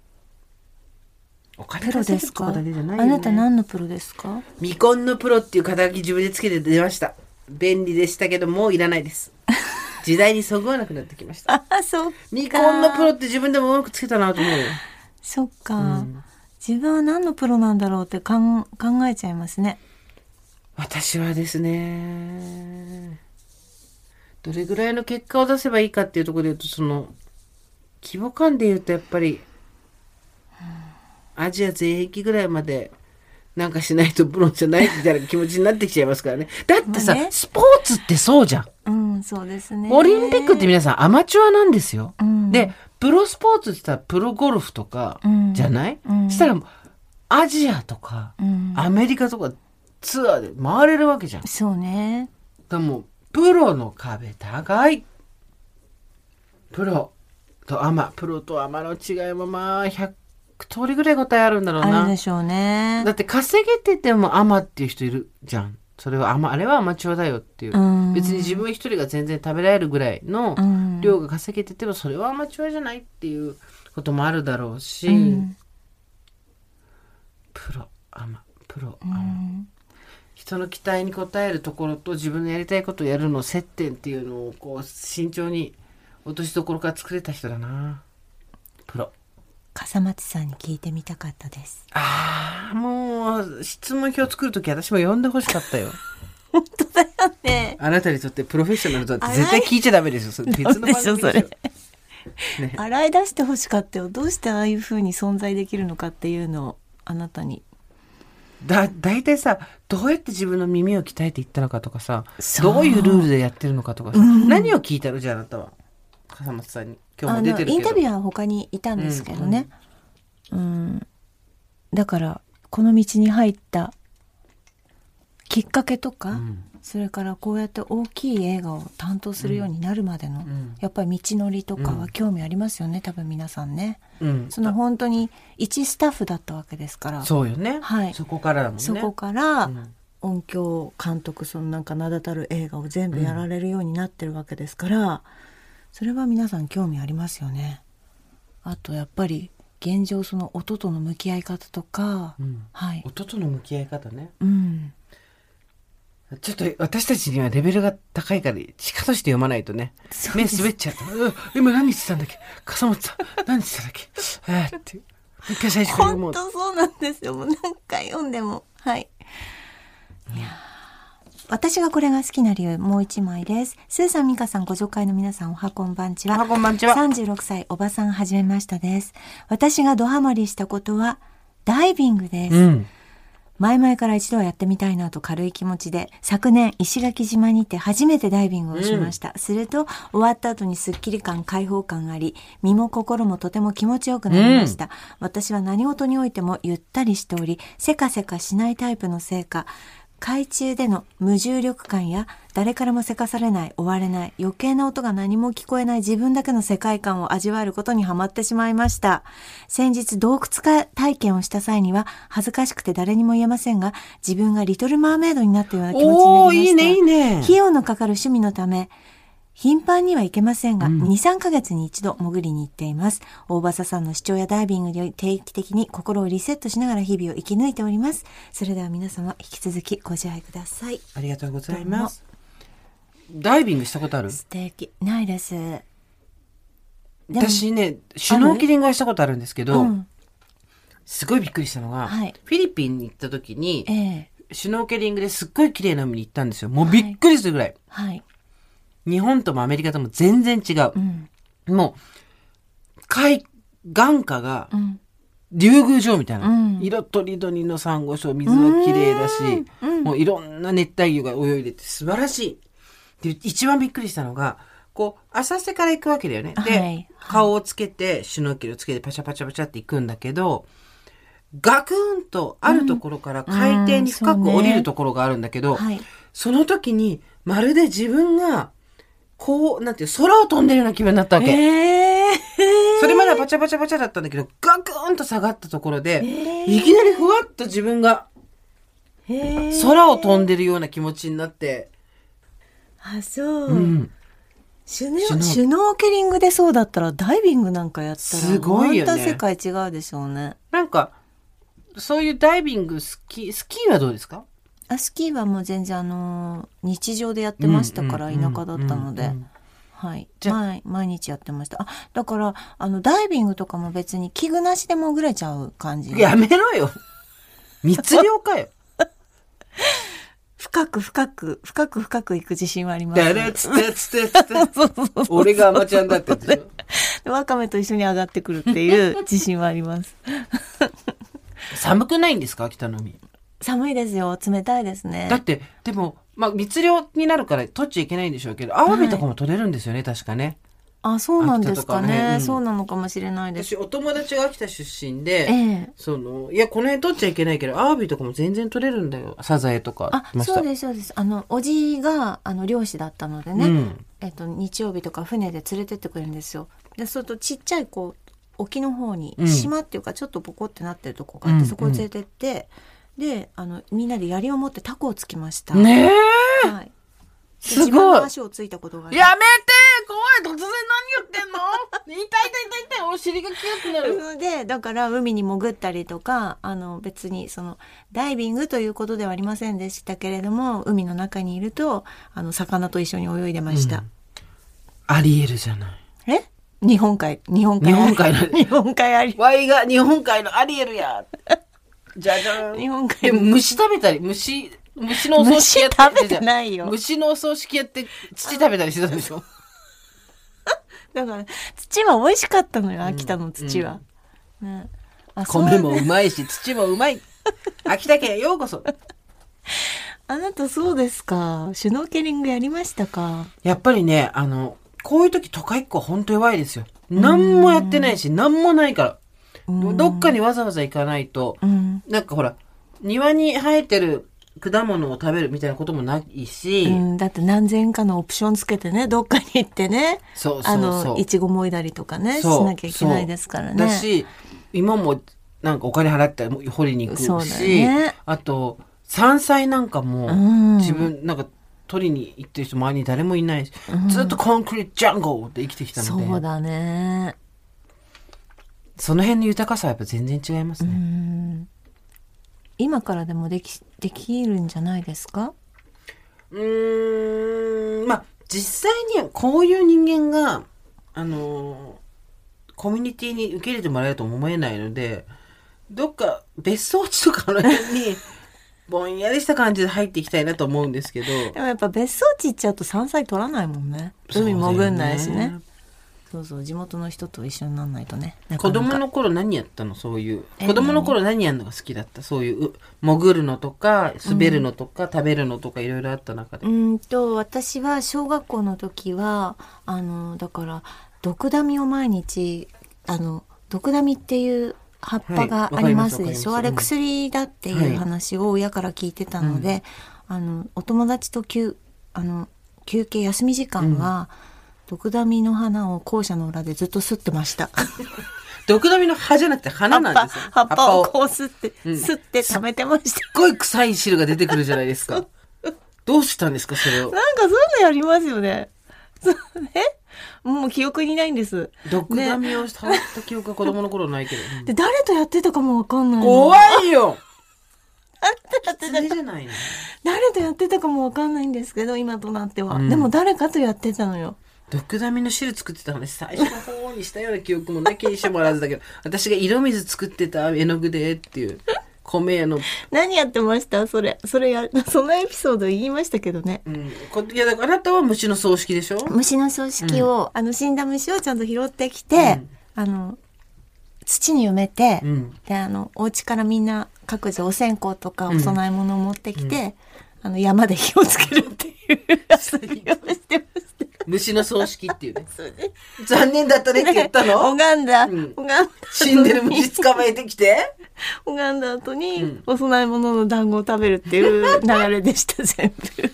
お金プロですか？こだけじゃないよね。あなた何のプロですか？未婚のプロっていう肩書き自分でつけて出ました。便利でしたけどもういらないです時代にそぐわなくなってきました。ああ、そっか。未婚のプロって自分でもうまくつけたなと思うよ。そっか、うん。自分は何のプロなんだろうってかん考えちゃいますね。私はですねどれぐらいの結果を出せばいいかっていうところで言うとその規模感で言うとやっぱりアジア全域ぐらいまでなんかしないとプロじゃないみたいな気持ちになってきちゃいますからね。だってさ、まあね。スポーツってそうじゃん。うん、そうですね。オリンピックって皆さんアマチュアなんですよ、うん。でプロスポーツって言ったらプロゴルフとかうん。じゃない、うん。したらアジアとかうん、アメリカとかツアーで回れるわけじゃん。そうね。でもプロの壁高い。プロとアマプロとアマの違いもまあ100通りぐらい答えあるんだろうあるなでしょうね。だ。って稼げててもアマっていう人いるじゃん。それはアマあれはアマチュアだよっていう、うん。別に自分一人が全然食べられるぐらいのうん。量が稼げててもそれはアマチュアじゃないっていうこともあるだろうし、うん。プロアマプロアうマ、ん。人の期待に応えるところと自分のやりたいことをやるの接点っていうのをこう慎重に落としどころから作れた人だな笠松さんに聞いてみたかったです。ああもう質問票作るとき私も呼んでほしかったよ。本当だよね。あなたにとってプロフェッショナルだって絶対聞いちゃダメですよ。それ？別の番組でしょそれ。ね。洗い出してほしかったよ。どうしてああいう風に存在できるのかっていうのをあなたに。だ大体さどうやって自分の耳を鍛えていったのかとかさどういうルールでやってるのかとかさ、うん。何を聞いたの？じゃああなたは。笠松さんに今日あも出てるインタビューは他にいたんですけどね。うん、だからこの道に入ったきっかけとか、うん。それからこうやって大きい映画を担当するようになるまでの、ん。やっぱり道のりとかは興味ありますよね、多分皆さんね。うん。その本当に一スタッフだったわけですから。そうよね、はい。そこからだもんね。そこからうん。音響監督そのなんか名だたる映画を全部やられるようになってるわけですから、それは皆さん興味ありますよね。あとやっぱり現状その音との向き合い方とか、うん。はい、音との向き合い方ね。うん、ちょっと私たちにはレベルが高いからしかとして読まないとね。目滑っちゃううん今何言ってたんだっけ？笠松さん何言ってたんだっけ？あーって。一回最初から読も本う当そうなんですよ。もう何回読んでも。はい。いやー私がこれが好きな理由もう一枚です。スーさん、ミカさん、ご助会の皆さん、おはこんばんちは。おはこんばんちは36歳、おばさん、はじめましたです。私がドハマりしたことは、ダイビングです。うん前々から一度はやってみたいなと軽い気持ちで、昨年石垣島にて初めてダイビングをしました。すると、終わった後にスッキリ感、開放感があり、身も心もとても気持ちよくなりました。私は何事においてもゆったりしており、せかせかしないタイプのせいか、海中での無重力感や誰からもせかされない、追われない、余計な音が何も聞こえない自分だけの世界観を味わえることにハマってしまいました。先日洞窟体験をした際には恥ずかしくて誰にも言えませんが、自分がリトルマーメイドになったような気持ちになりました。おーいいねいいね費用のかかる趣味のため、頻繁には行けませんが、2、3ヶ月に一度潜りに行っています。大場さんの視聴やダイビングにより定期的に心をリセットしながら日々を生き抜いております。それでは皆様、引き続きご自愛ください。ありがとうございます。ダイビングしたことある？素敵。ないです。私ね、シュノーケリングはしたことあるんですけど、うんすごいびっくりしたのが、はいフィリピンに行った時に、ええシュノーケリングですっごい綺麗な海に行ったんですよ。もうびっくりするぐらい。はい。日本ともアメリカとも全然違うう。ん。もう、海、眼下がうん。竜宮城みたいな。うん色とりどりのサンゴ礁、水は綺麗だし、うんもういろんな熱帯魚が泳いでて素晴らしい。で、一番びっくりしたのが、こう、浅瀬から行くわけだよね。で、はい顔をつけて、シュノーケルをつけてパチャパチャパチャって行くんだけど、ガクンとあるところから海底に深く降りるところがあるんだけど、はい。その時に、まるで自分が、こう、なんていう、空を飛んでるような気分になったわけ。ええそれまではパチャパチャパチャだったんだけど、ガクンと下がったところで、えいきなりふわっと自分がええ空を飛んでるような気持ちになって、あ、そう。うん。シュノシュノシュノーケリングでそうだったらダイビングなんかやったらすごいよねまた世界違うでしょうね。なんか、そういうダイビング、スキー、スキーはどうですか？あスキーはもう全然あのー日常でやってましたから、田舎だったので、はい毎毎日やってましたあだからあのダイビングとかも別に器具なしで潜れちゃう感じやめろよ。密漁かよ。深く深く深く深く行く自信はあります、だれつってつってつって。俺がアマちゃんだってやつでしょ。ワカメと一緒に上がってくるっていう自信はあります寒くないんですか？北の海。寒いですよ。冷たいですね。だって、でも、まあ、密漁になるから取っちゃいけないんでしょうけど、アワビとかも取れるんですよね、確かね。あそうなんですかね。ね。うん。そうなのかもしれないです。私、お友達が秋田出身で、ええ。その、いや、この辺取っちゃいけないけど、アワビとかも全然取れるんだよ。サザエとか。あそうですそうです。あのおじがあの漁師だったのでね、うん。えっと、日曜日とか船で連れてってくれるんですよ。でそうするとちっちゃいこう沖の方にうん。島っていうかちょっとボコってなってるとこがあって、うんそこを連れてって、であのみんなで槍を持ってタコをつきました、ねえ。はい、ですごい。の足をついたことがやめて怖い。突然何言ってんの？痛い痛い痛い痛い。お尻がキュッてなる。のでだから海に潜ったりとかあの別にそのダイビングということではありませんでしたけれども海の中にいるとあの魚と一緒に泳いでました。ありえるじゃない。え？日本海日本海。日本海の 日本海あり。ワイが日本海のアリエルや。じゃじゃん。日本で海も虫食べたり、虫、虫のお葬式やって。虫食べてないよ虫のお葬式やって土食べたりしてたでしょ？だから土は美味しかったのよ秋田の土は、ねあそう米もうまいし、土もうまい。秋田県へようこそ。あなたそうですか？シュノーケリングやりましたか？やっぱりね、あの、こういう時都会っ子は本当弱いですよ。何もやってないし、何もないから。どっかにわざわざ行かないと、うん、なんかほら、庭に生えてる果物を食べるみたいなこともないし、うん、だって何千かのオプションつけてねどっかに行ってねそうそうそう。あのいちごもいだりとかねしなきゃいけないですからね。だし、今もなんかお金払って掘りに行くし、ね。あと、山菜なんかもうん。自分なんか取りに行ってる人周りに誰もいないし、ずっとコンクリートジャンゴルで生きてきたので、そうだねその辺の豊かさはやっぱ全然違いますうね。ん今からでもできできるんじゃないですか？うーん、まあ、実際にはこういう人間が、あのーコミュニティに受け入れてもらえるとも思えないので、どっか別荘地とかの辺に、ぼんやりした感じで入っていきたいなと思うんですけど。でもやっぱ別荘地行っちゃうと山菜取らないもんね海潜んないしね。そうそう地元の人と一緒にならないとね子供の頃何やったの？そういう。え子供の頃何やるのが好きだった？そういう、う潜るのとか、滑るのとか、食べるのとかいろいろあった中で。うーんと私は小学校の時はあのだから毒ダミを毎日あの毒ダミっていう葉っぱがありますでしょ、はいあれ薬だっていう話を親から聞いてたので、あのお友達と休あの休憩休み時間は、毒ダミの花を校舎の裏でずっと吸ってました。毒ダミの葉じゃなくて花なんですよ。葉っぱをすっこう吸って、吸って食べてました。ごい臭い汁が出てくるじゃないですか。どうしたんですかそれを？なんかそういうのやりますよね。そうね。もう記憶にないんです。毒ダミを触った記憶は子供の頃ないけど。うんで、誰とやってたかもわかんないの。怖いよ。誰とやってたかもわかんないんですけど、今となっては。うんでも誰かとやってたのよ。毒ダミの汁作ってた話最初の方にしたような記憶もなきにしてもらわずだけど、私が色水作ってた絵の具でっていう、米屋の、何やってました？それ。それや、そのエピソード言いましたけどね。うん。こいや、だからあなたは虫の葬式でしょ？虫の葬式を、あの、死んだ虫をちゃんと拾ってきて、あの、土に埋めて、うん。で、あの、お家からみんな各自お線香とかお供え物を持ってきて、あの、山で火をつけるっていう遊びをしてました。虫の葬式っていうね。残念だったねって言ったの？拝んだ、うん拝んだ。死んでる虫捕まえてきて？拝んだ後に、うんお供え物の団子を食べるっていう流れでした、全部。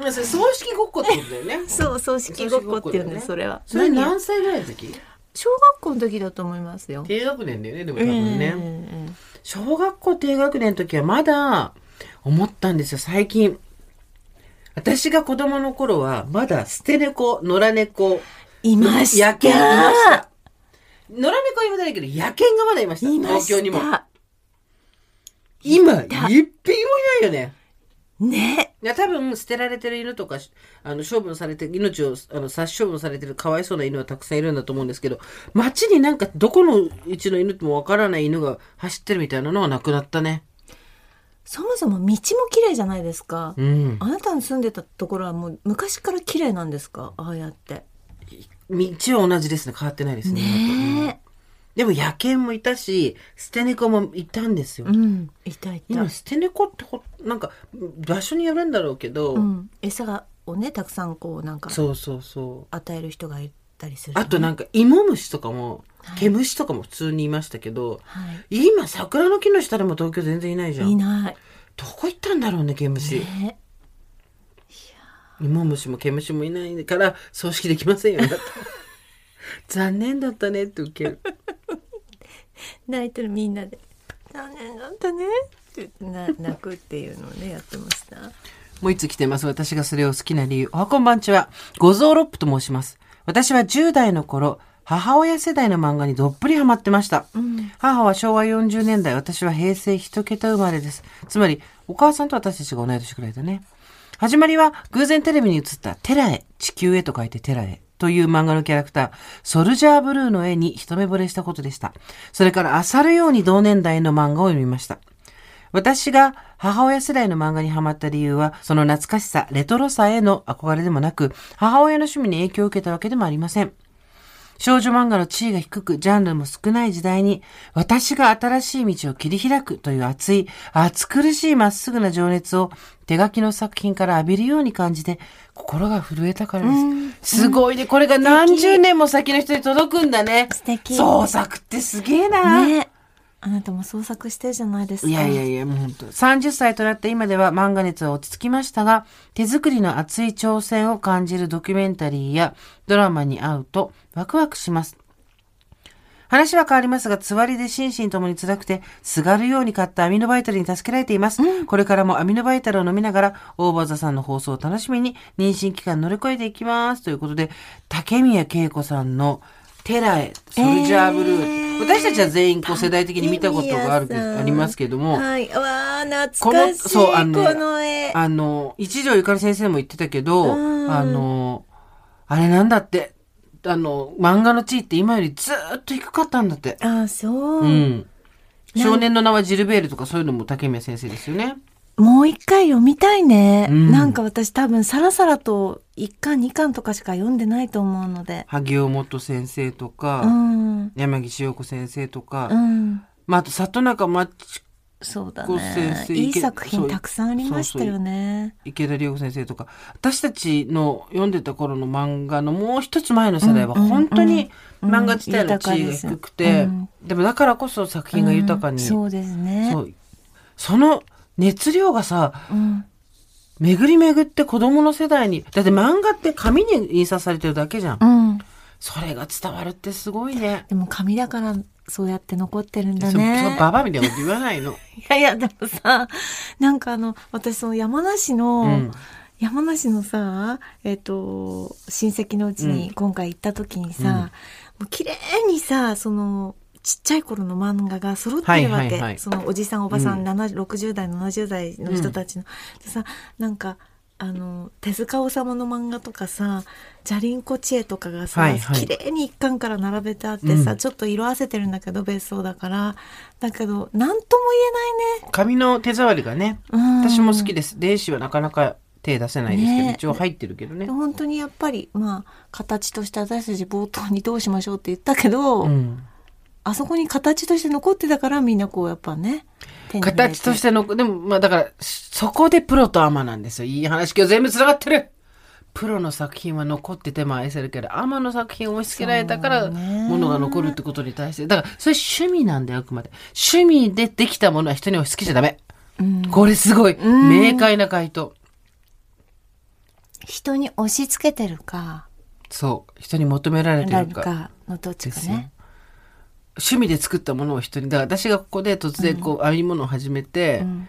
まあそれ葬式ごっこってことだよね。そう、葬式ごっこっていうんです、それは。それ何何歳ぐらいの時？小学校の時だと思いますよ。低学年だよね、でも多分ね。うん小学校低学年の時はまだ思ったんですよ、最近。私が子供の頃は、まだ捨て猫、野良猫、いました。野犬いました。野良猫はいまだないけど、野犬がまだいました。いま東京にも。した。今、一た匹もいないよね。ね。いや、多分、捨てられてる犬とか、あの、処分されて、命を、あの、殺処分されてるかわいそうな犬はたくさんいるんだと思うんですけど、街になんか、どこのうちの犬ともわからない犬が走ってるみたいなのはなくなったね。そもそも道も綺麗じゃないですか。うん。あなたの住んでたところはもう昔から綺麗なんですか？ああやって。道は同じですね。変わってないですね。今とねでも野犬もいたし、捨て猫もいたんですよ。え。うん。いたいた今、。捨て猫ってほ、なんか、場所によるんだろうけど、うん。餌がをね、たくさんこうなんかそうそうそう。与える人がいたりする、あとなんか、芋虫とかも、毛虫とかも普通にいましたけど、は今、桜の木の下でも東京全然いないじゃい。いん。ない。どこ行ったんだろうね、毛虫。ね芋虫も毛虫もいないから、葬式できませんよ。残念だったねって受ける。泣いてるみんなで「残念だったね」って泣くっていうのをねやってました。もう一つ来てます。私がそれを好きな理由。おはこんばんちは。五蔵六夫と申します。私は10代の頃、母親世代の漫画にどっぷりハマってました。母は昭和40年代、私は平成一桁生まれです。つまり、お母さんと私たちが同い年くらいだね。始まりは偶然テレビに映ったテラエ、地球へと書いてテラエという漫画のキャラクター、ソルジャーブルーの絵に一目惚れしたことでした。それから漁るように同年代の漫画を読みました。私が母親世代の漫画にハマった理由は、その懐かしさ、レトロさへの憧れでもなく、母親の趣味に影響を受けたわけでもありません。少女漫画の地位が低く、ジャンルも少ない時代に、私が新しい道を切り開くという熱い、熱苦しいまっすぐな情熱を手書きの作品から浴びるように感じて、心が震えたからです。すごいね。これが何十年も先の人に届くんだね。素敵創作ってすげえな。ねあなたも創作してるじゃないですか。いやいやいや、もう本当30歳となった今では漫画熱は落ち着きましたが、手作りの熱い挑戦を感じるドキュメンタリーやドラマに会うとワクワクします。話は変わりますが、つわりで心身ともに辛くて、すがるように買ったアミノバイタルに助けられています。これからもアミノバイタルを飲みながら、大場座さんの放送を楽しみに、妊娠期間乗り越えていきます。ということで、竹宮恵子さんのテラエ、ソルジャーブルー。えー私たちは全員こう世代的に見たことがあるありますけども、はい。わあ、懐この、かしい。そう、あのねこの絵。あの、一条ゆかり先生も言ってたけど、うんあの、あれなんだって、あの、漫画の地位って今よりずーっと低かったんだって。あ、そう。うん。少年の名はジルベールとかそういうのも竹宮先生ですよね。もう一回読みたいね。うんなんか私多分さらさらと一巻二巻とかしか読んでないと思うので。萩尾本先生とか、うん。山岸陽子先生とか、うん。まあ、あと里中真知そうだね。生いい作品たくさんありましたよね。池田理子先生とか私たちの読んでた頃の漫画のもう一つ前の世代は本当にうん漫画自体の地位が低くて、うんでもだからこそ作品が豊かに、うんそうですね。そうその熱量がさうん。巡り巡って子供の世代にだって漫画って紙に印刷されてるだけじゃん、うん。それが伝わるってすごいねでも紙だからそうやって残ってるんだそそね。ババアみたいなこと言わないの、いやいや、でもさ、なんかあの、私その山梨の、うん山梨のさ、えっ、と、親戚のうちに今回行った時にさ、うんもう綺麗にさ、その、ちっちゃい頃の漫画が揃ってるわけ。はいはいはい。そのおじさんおばさん、うん。70 60代、70代の人たちの。でさ、なんか、あの、手塚治虫の漫画とかさ、ジャリンコ知恵とかがさ、はいはい。綺麗に一巻から並べてあってさ、うん。ちょっと色あせてるんだけど、別荘だから。だけど、なんとも紙の手触りがね言えないね。うん。私も好きです。電子はなかなか手出せないですけど、ね。一応入ってるけどね、本当にやっぱりまあ形として私たち冒頭にどうしましょうって言ったけど、うんあそこに形として残ってたからみんなこうやっぱね形としての、でも、まあだから、そこでプロとアマなんですよ。いい話、今日全部繋がってるプロの作品は残ってても愛せるけど、アマの作品を押し付けられたから、ものが残るってことに対して。だから、それ趣味なんだよ、あくまで。趣味でできたものは人に押し付けちゃダメ。うんこれすごい。ん明快な回答。人に押し付けてるかそう。人に求められてなるるか。かのどっちかね。趣味で作ったものを人に。だから私がここで突然こう、編み物を始めて、うん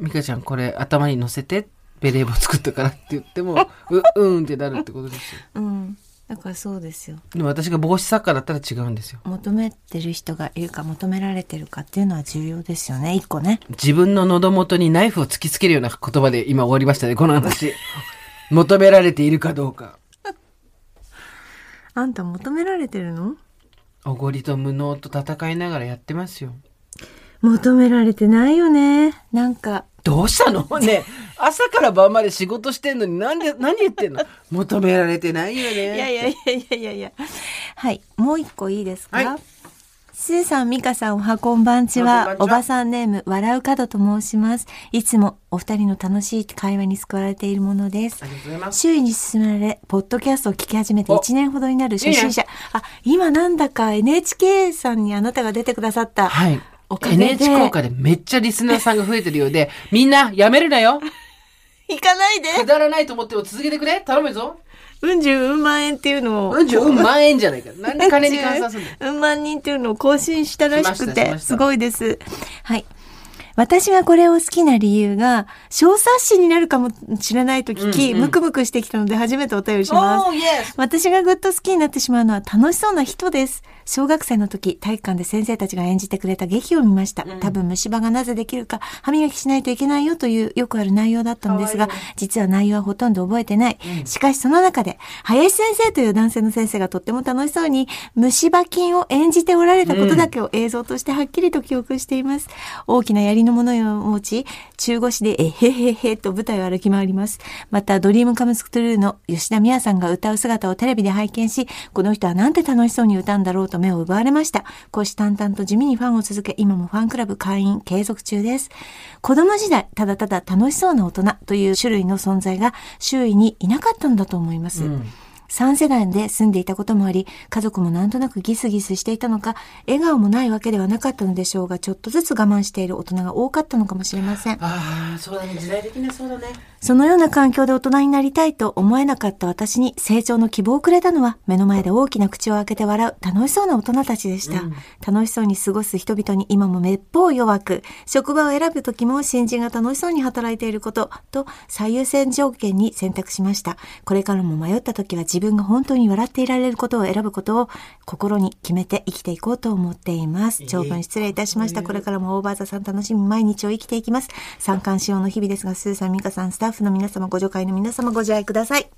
美香ちゃんこれ頭に乗せて、ベレー帽作ったからって言っても、う、うんってなるってことですよ。うんだからそうですよでも私が帽子作家だったら違うんですよ。求めてる人がいるか求められてるかっていうのは重要ですよね一個ね自分の喉元にナイフを突きつけるような言葉で今終わりましたね、この話。求められているかどうか。あんた求められてるの？おごりと無能と戦いながらやってますよ。求められてないよねなんかどうしたの？ね朝から晩まで仕事してんのになんで、何言ってんの？求められてないよね。いやいやいやいやいやいや。はい。もう一個いいですか、はいスーさん、ミカさん、おはこんばんちは。おばさんネーム、笑う角と申します。いつもお二人の楽しい会話に救われているものですあ。りがとうございます。周囲に勧められ、ポッドキャストを聞き始めてお1年ほどになる初心者。あ、今なんだか NHK さんにあなたが出てくださった。はい。おかげで NHK 効果でめっちゃリスナーさんが増えてるようで、みんなやめるなよ 行かないでくだらないと思っても続けてくれ頼むぞうん十うん万円っていうのを。うんじゅううん万円じゃないか。なんで金に換算するんだよ。うん万人っていうのを更新したらしくて、すごいです。はい。私がこれを好きな理由が、小冊子になるかもしれないと聞き、ムクムクしてきたので初めてお便りします。私がぐっと好きになってしまうのは楽しそうな人です。小学生の時、体育館で先生たちが演じてくれた劇を見ました。多分虫歯がなぜできるか、歯磨きしないといけないよというよくある内容だったのですが実は内容はほとんど覚えてない。しかしその中で、林先生という男性の先生がとっても楽しそうに、虫歯菌を演じておられたことだけを映像としてはっきりと記憶しています。大きな槍の物を持ち、中腰でえへへへと舞台を歩き回ります。また、ドリームカムスクトゥルーの吉田美和さんが歌う姿をテレビで拝見し、この人はなんて楽しそうに歌うんだろうと目を奪われました。虎視眈々と地味にファンを続け、今もファンクラブ会員継続中です。子供時代、ただただ楽しそうな大人という種類の存在が周囲にいなかったのだと思います。3世代で住んでいたこともあり、家族もなんとなくギスギスしていたのか、笑顔もないわけではなかったのでしょうが、ちょっとずつ我慢している大人が多かったのかもしれません。ああ、そうだね。時代的にはそうだね。そのような環境で大人になりたいと思えなかった私に成長の希望をくれたのは、目の前で大きな口を開けて笑う楽しそうな大人たちでした。楽しそうに過ごす人々に今もめっぽう弱く、職場を選ぶ時も新人が楽しそうに働いていることと最優先条件に選択しました。これからも迷った時は自分が本当に笑っていられることを選ぶことを心に決めて生きていこうと思っています。長文失礼いたしました。これからもオーバーザさん楽しみ毎日を生きていきます。三冠仕様の日々ですが、スーさん、ミカさん、スタッフの皆様、ご助会の皆様ご自愛ください。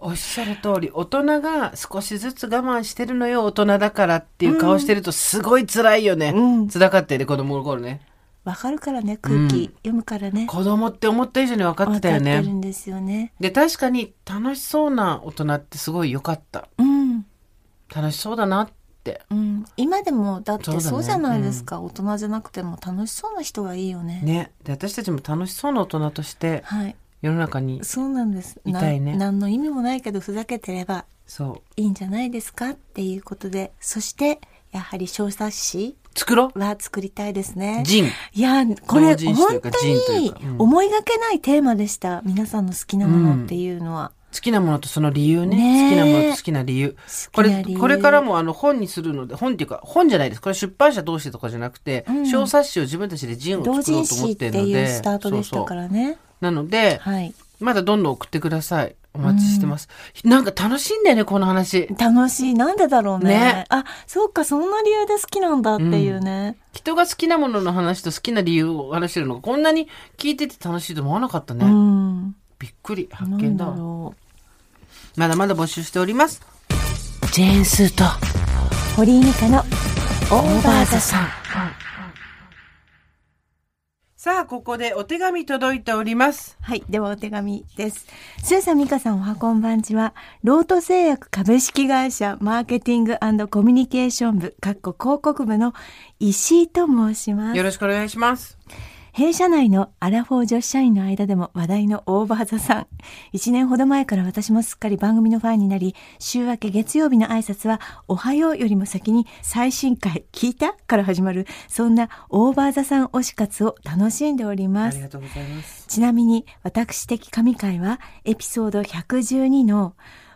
おっしゃる通り、大人が少しずつ我慢してるのよ、大人だからっていう顔してるとすごい辛いよね。うん辛かったよね、子供の頃ね。わかるからね空気読むからね、子供って思った以上に分かってたよわかってるね。んですよねで、確かに楽しそうな大人ってすごい良かった。うん楽しそうだなって。うん、今でもだってそうじゃないですか、大人じゃなくても楽しそうな人がいいよねね。で、私たちも楽しそうな大人としてはい世の中に、そうなんです。いたいね。な何の意味もないけどふざけてればそう、いいんじゃないですかっていうことで。そしてやはり小冊子作ろは作りたいですね。う。ジン。いやこれ本当に思いがけないテーマでした、皆さんの好きなものっていうのは、好きなものとその理由ね。ねえ。好きなものと好きな理由。これこれからもあの本にするので、本っていうか、本じゃないです。これ出版社同士とかじゃなくて、うん。小冊子を自分たちでジンを同作ろうと思人誌ってってるので。いうスタートでしたからね。そうそうなので、はいまだどんどん送ってください。お待ちしてます。なんか楽しいんだよね、この話。楽しいなんでだろうねねあそうかそんな理由で好きなんだっていうね、人が好きなものの話と好きな理由を話してるのがこんなに聞いてて楽しいと思わなかったね。うんびっくり。発見だわ。ろまだまだ募集しております。ジェーンスーとう堀井美香のオーバーザさんさあ、ここでお手紙届いております。はい。ではお手紙です。スーさん、ミカさん、おはこんばんちは。ロート製薬株式会社マーケティングコミュニケーション部、かっこ広告部の石井と申しますよ。ろしくお願いします。弊社内のアラフォー女子社員の間でも話題のオーバーザさん。一年ほど前から私もすっかり番組のファンになり、週明け月曜日の挨拶は、おはようよりも先に最新回聞いたから始まる、そんなオーバーザさん推し活を楽しんでおりあますり。がとうございます。ちなみに私的神回はエピソード112の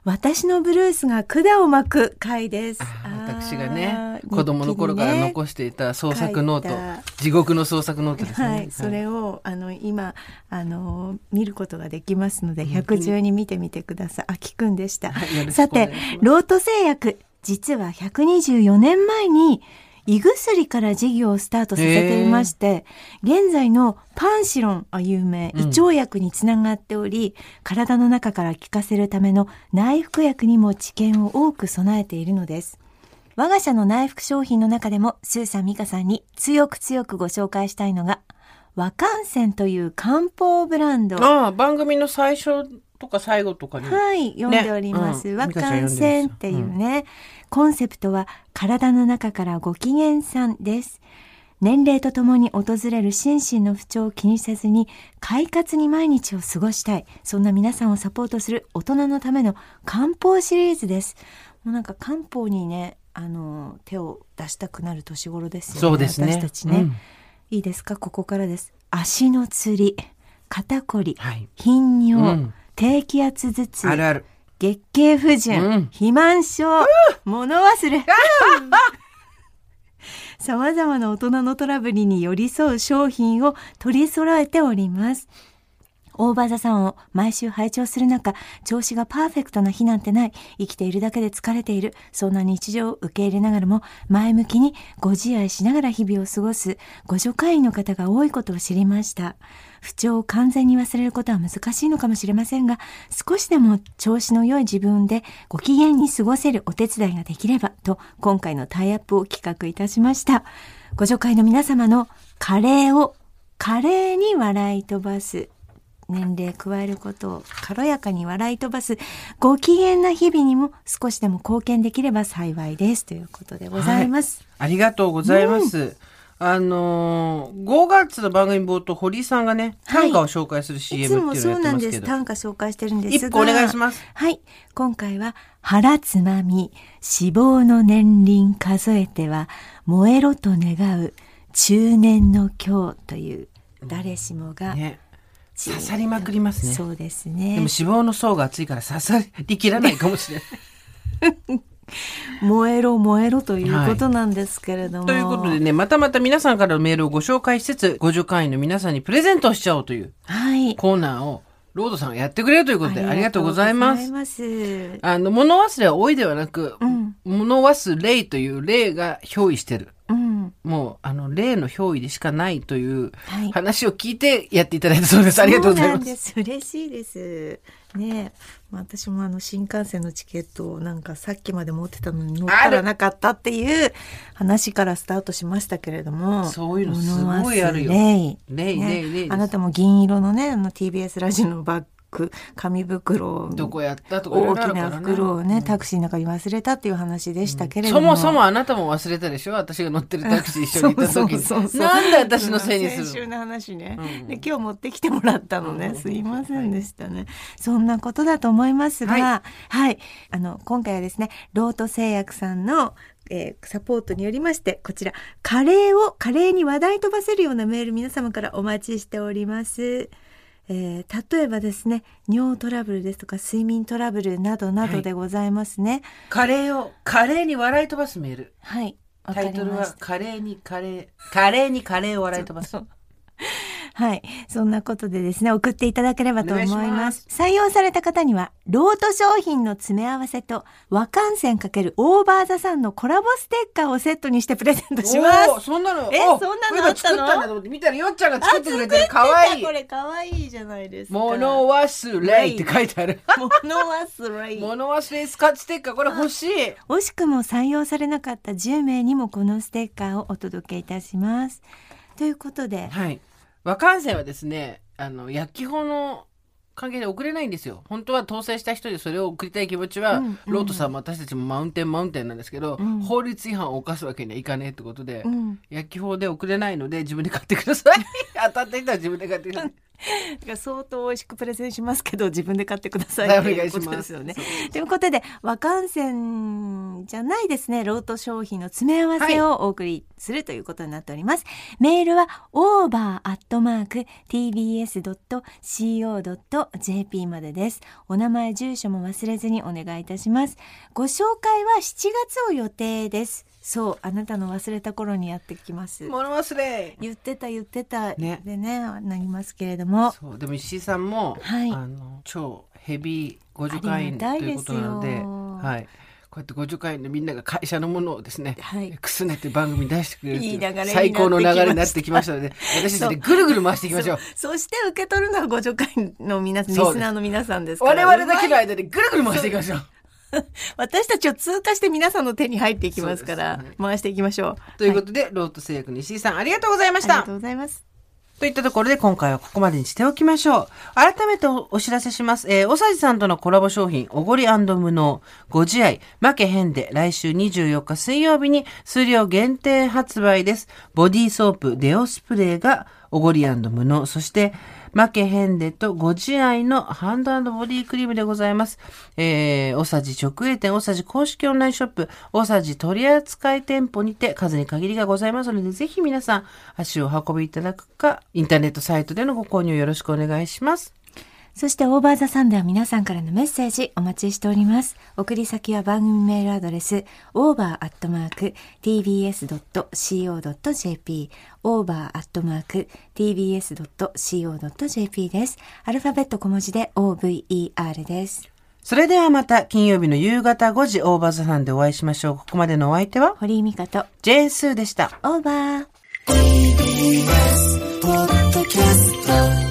私のブルースが管を巻く回です。私がね子供の頃から残日していた創作ノート、地獄の創作ノートですね。はい、それをあの今あの見ることができますので112見てみてください。あ聞くんでした。はいさてロート製薬実は124年前に胃薬から事業をスタートさせていまして、現在のパンシロンあ有名胃腸薬につながっており、体の中から効かせるための内服薬にも知見を多く備えているのです。我が社の内服商品の中でもスーさん美香さんに強く強くご紹介したいのが和漢線という漢方ブランド。ああ、番組の最初とか最後とかに。はい、読んでおります。和うん美香ちゃん漢線っていうね、コンセプトは体の中からご機嫌さんです。年齢とともに訪れる心身の不調を気にせずに快活に毎日を過ごしたい。そんな皆さんをサポートする大人のための漢方シリーズです。もうなんか漢方にね、あの、手を出したくなる年頃ですよね。そうですね。私たちね。うんいいですか？ここからです。足のつり、肩こり、はい頻尿、うん低気圧頭痛、あるある。月経不順、うん肥満症、物忘れ。様々な大人のトラブルに寄り添う商品を取り揃えております。オーバーザさんを毎週拝聴する中、調子がパーフェクトな日なんてない。生きているだけで疲れている。そんな日常を受け入れながらも、前向きにご自愛しながら日々を過ごす、ご助会員の方が多いことを知りました。不調を完全に忘れることは難しいのかもしれませんが、少しでも調子の良い自分でご機嫌に過ごせるお手伝いができればと、今回のタイアップを企画いたしました。ご助会の皆様のカレーを華麗に笑い飛ばす。年齢加えることを軽やかに笑い飛ばすご機嫌な日々にも少しでも貢献できれば幸いですということでございます。ありがとうございます。あのー、5月の番組冒頭、堀井さんがね、はい短歌を紹介するい CM つもっていうのをやそうなんです。ってますけど。短歌紹介してるんですが。一個お願いします。はい。今回は、腹つまみ、脂肪の年輪数えては、燃えろと願う、中年の今日という、誰しもが、ね。刺さりまくりますね。そうですでもね脂。肪の層が厚いから刺さりきらないかもしれない。燃えろ燃えろということなんですけれども。ということでね、またまた皆さんからのメールをご紹介しつつ、ご助会員の皆さんにプレゼントをしちゃおうというはい。コーナーを、ロードさんがやってくれるということで、ありがとうございます。ますあの、物忘れは多いではなく、ん物忘れという例が憑依してる。うん。もう、あの、例の憑依でしかないというはい話を聞いてやっていただいたそうです。ありがとうございます。そうなんです。嬉しいです。ねえ、まあ私もあの新幹線のチケットをなんかさっきまで持ってたのに乗ったらなかったっていう話からスタートしましたけれども。そういうのすごいあるよレイレイレイレイあなたも銀色のね、あの TBS ラジオのバッグ、紙袋をどこやったとか大きな袋をね、うん。タクシーの中に忘れたっていう話でしたけれども。そもそもあなたも忘れたでしょ？私が乗ってるタクシー一緒に行った時に。そうそうそうなんで私のせいにする先週の話ね、うん。で今日持ってきてもらったのね、うん。すいませんでしたね、そんなことだと思いますがははい、あの今回はですねロート製薬さんのえーサポートによりましてこちらカレーをカレーに話題飛ばせるようなメール皆様からお待ちしております。えー例えばですね尿トラブルですとか睡眠トラブルなどなどでございますね。カレーをカレーに笑い飛ばすメール。はい、タイトルはカレーにカレーカレーにカレーを笑い飛ばすはい。そんなことでですね、送っていただければと思いお願いしま。ます採用された方には、ロート商品の詰め合わせと、和漢線×オーバーザさんのコラボステッカーをセットにしてプレゼントします。そんなのえおそんなのあったの？作ったんだと思って見たらよっちゃんが作ってくれてるかわいいこれかわいいじゃないですか。物忘れって書いてある物忘れ。物忘れスカッチステッカーこれ欲しい惜しくも採用されなかった10名にもこのステッカーをお届けいたします。ということで、はい和漢線はですねあの薬機法の関係で送れないんですよ。本当は搭載した人でそれを送りたい気持ちは、うんうん。ロートさんも私たちもマウンテンマウンテンなんですけど、うん。法律違反を犯すわけにはいかねえってことで、うん。薬機法で送れないので自分で買ってください当たった人は自分で買ってくださいだから相当美味しくプレゼンしますけど自分で買ってくださいはいうこお願いしますとですよね。ということで和漢線じゃないですねロート商品の詰め合わせをお送りするということになっております。メールは over.tbs.co.jp までです。お名前住所も忘れずにお願いいたします。ご紹介は7月を予定です。そうあなたの忘れた頃にやってきます。物忘れ。言ってた言ってた。ね。でねなりますけれども。そうでも石井さんも、はい。あの超ヘビー互助会員といいうことなのではい。こうやって互助会員のみんなが会社のものをですね、はい。くすねて番組に出してくれるといい最高の流れになってきましたので私たちでぐるぐる回していきましょう。そそして受け取るのはご助会の皆さん、リスナーの皆さんですから。我々だけの間でぐるぐる回していきましょう 私たちを通過して皆さんの手に入っていきますから、回していきましょう。というこはとで、ロート製薬の石井さんありがとうございましたありがとうございます。といったところで今回はここまでにしておきましょう。改めておお知らせします。えー、おさじさんとのコラボ商品、おごり無能、ご自愛、負けへんで、来週24日水曜日に数量限定発売です。ボディーソープ、デオスプレーがおごり無能、そして、負けへんでとご自愛のハンドボディクリームでございます。えー、おさじ直営店、おさじ公式オンラインショップ、おさじ取扱店舗にて数に限りがございますので、ぜひ皆さん足を運びいただくか、インターネットサイトでのご購入よろしくお願いします。そしてオーバーザさんでは皆さんからのメッセージお待ちしております。送り先は番組メールアドレス over.tbs.co.jp over.tbs.co.jp です。アルファベット小文字で over です。それではまた金曜日の夕方5時オーバーザさんでお会いしましょう。ここまでのお相手は堀井美香とジェーンスーでした。オーバー。TBS ポッドキャスト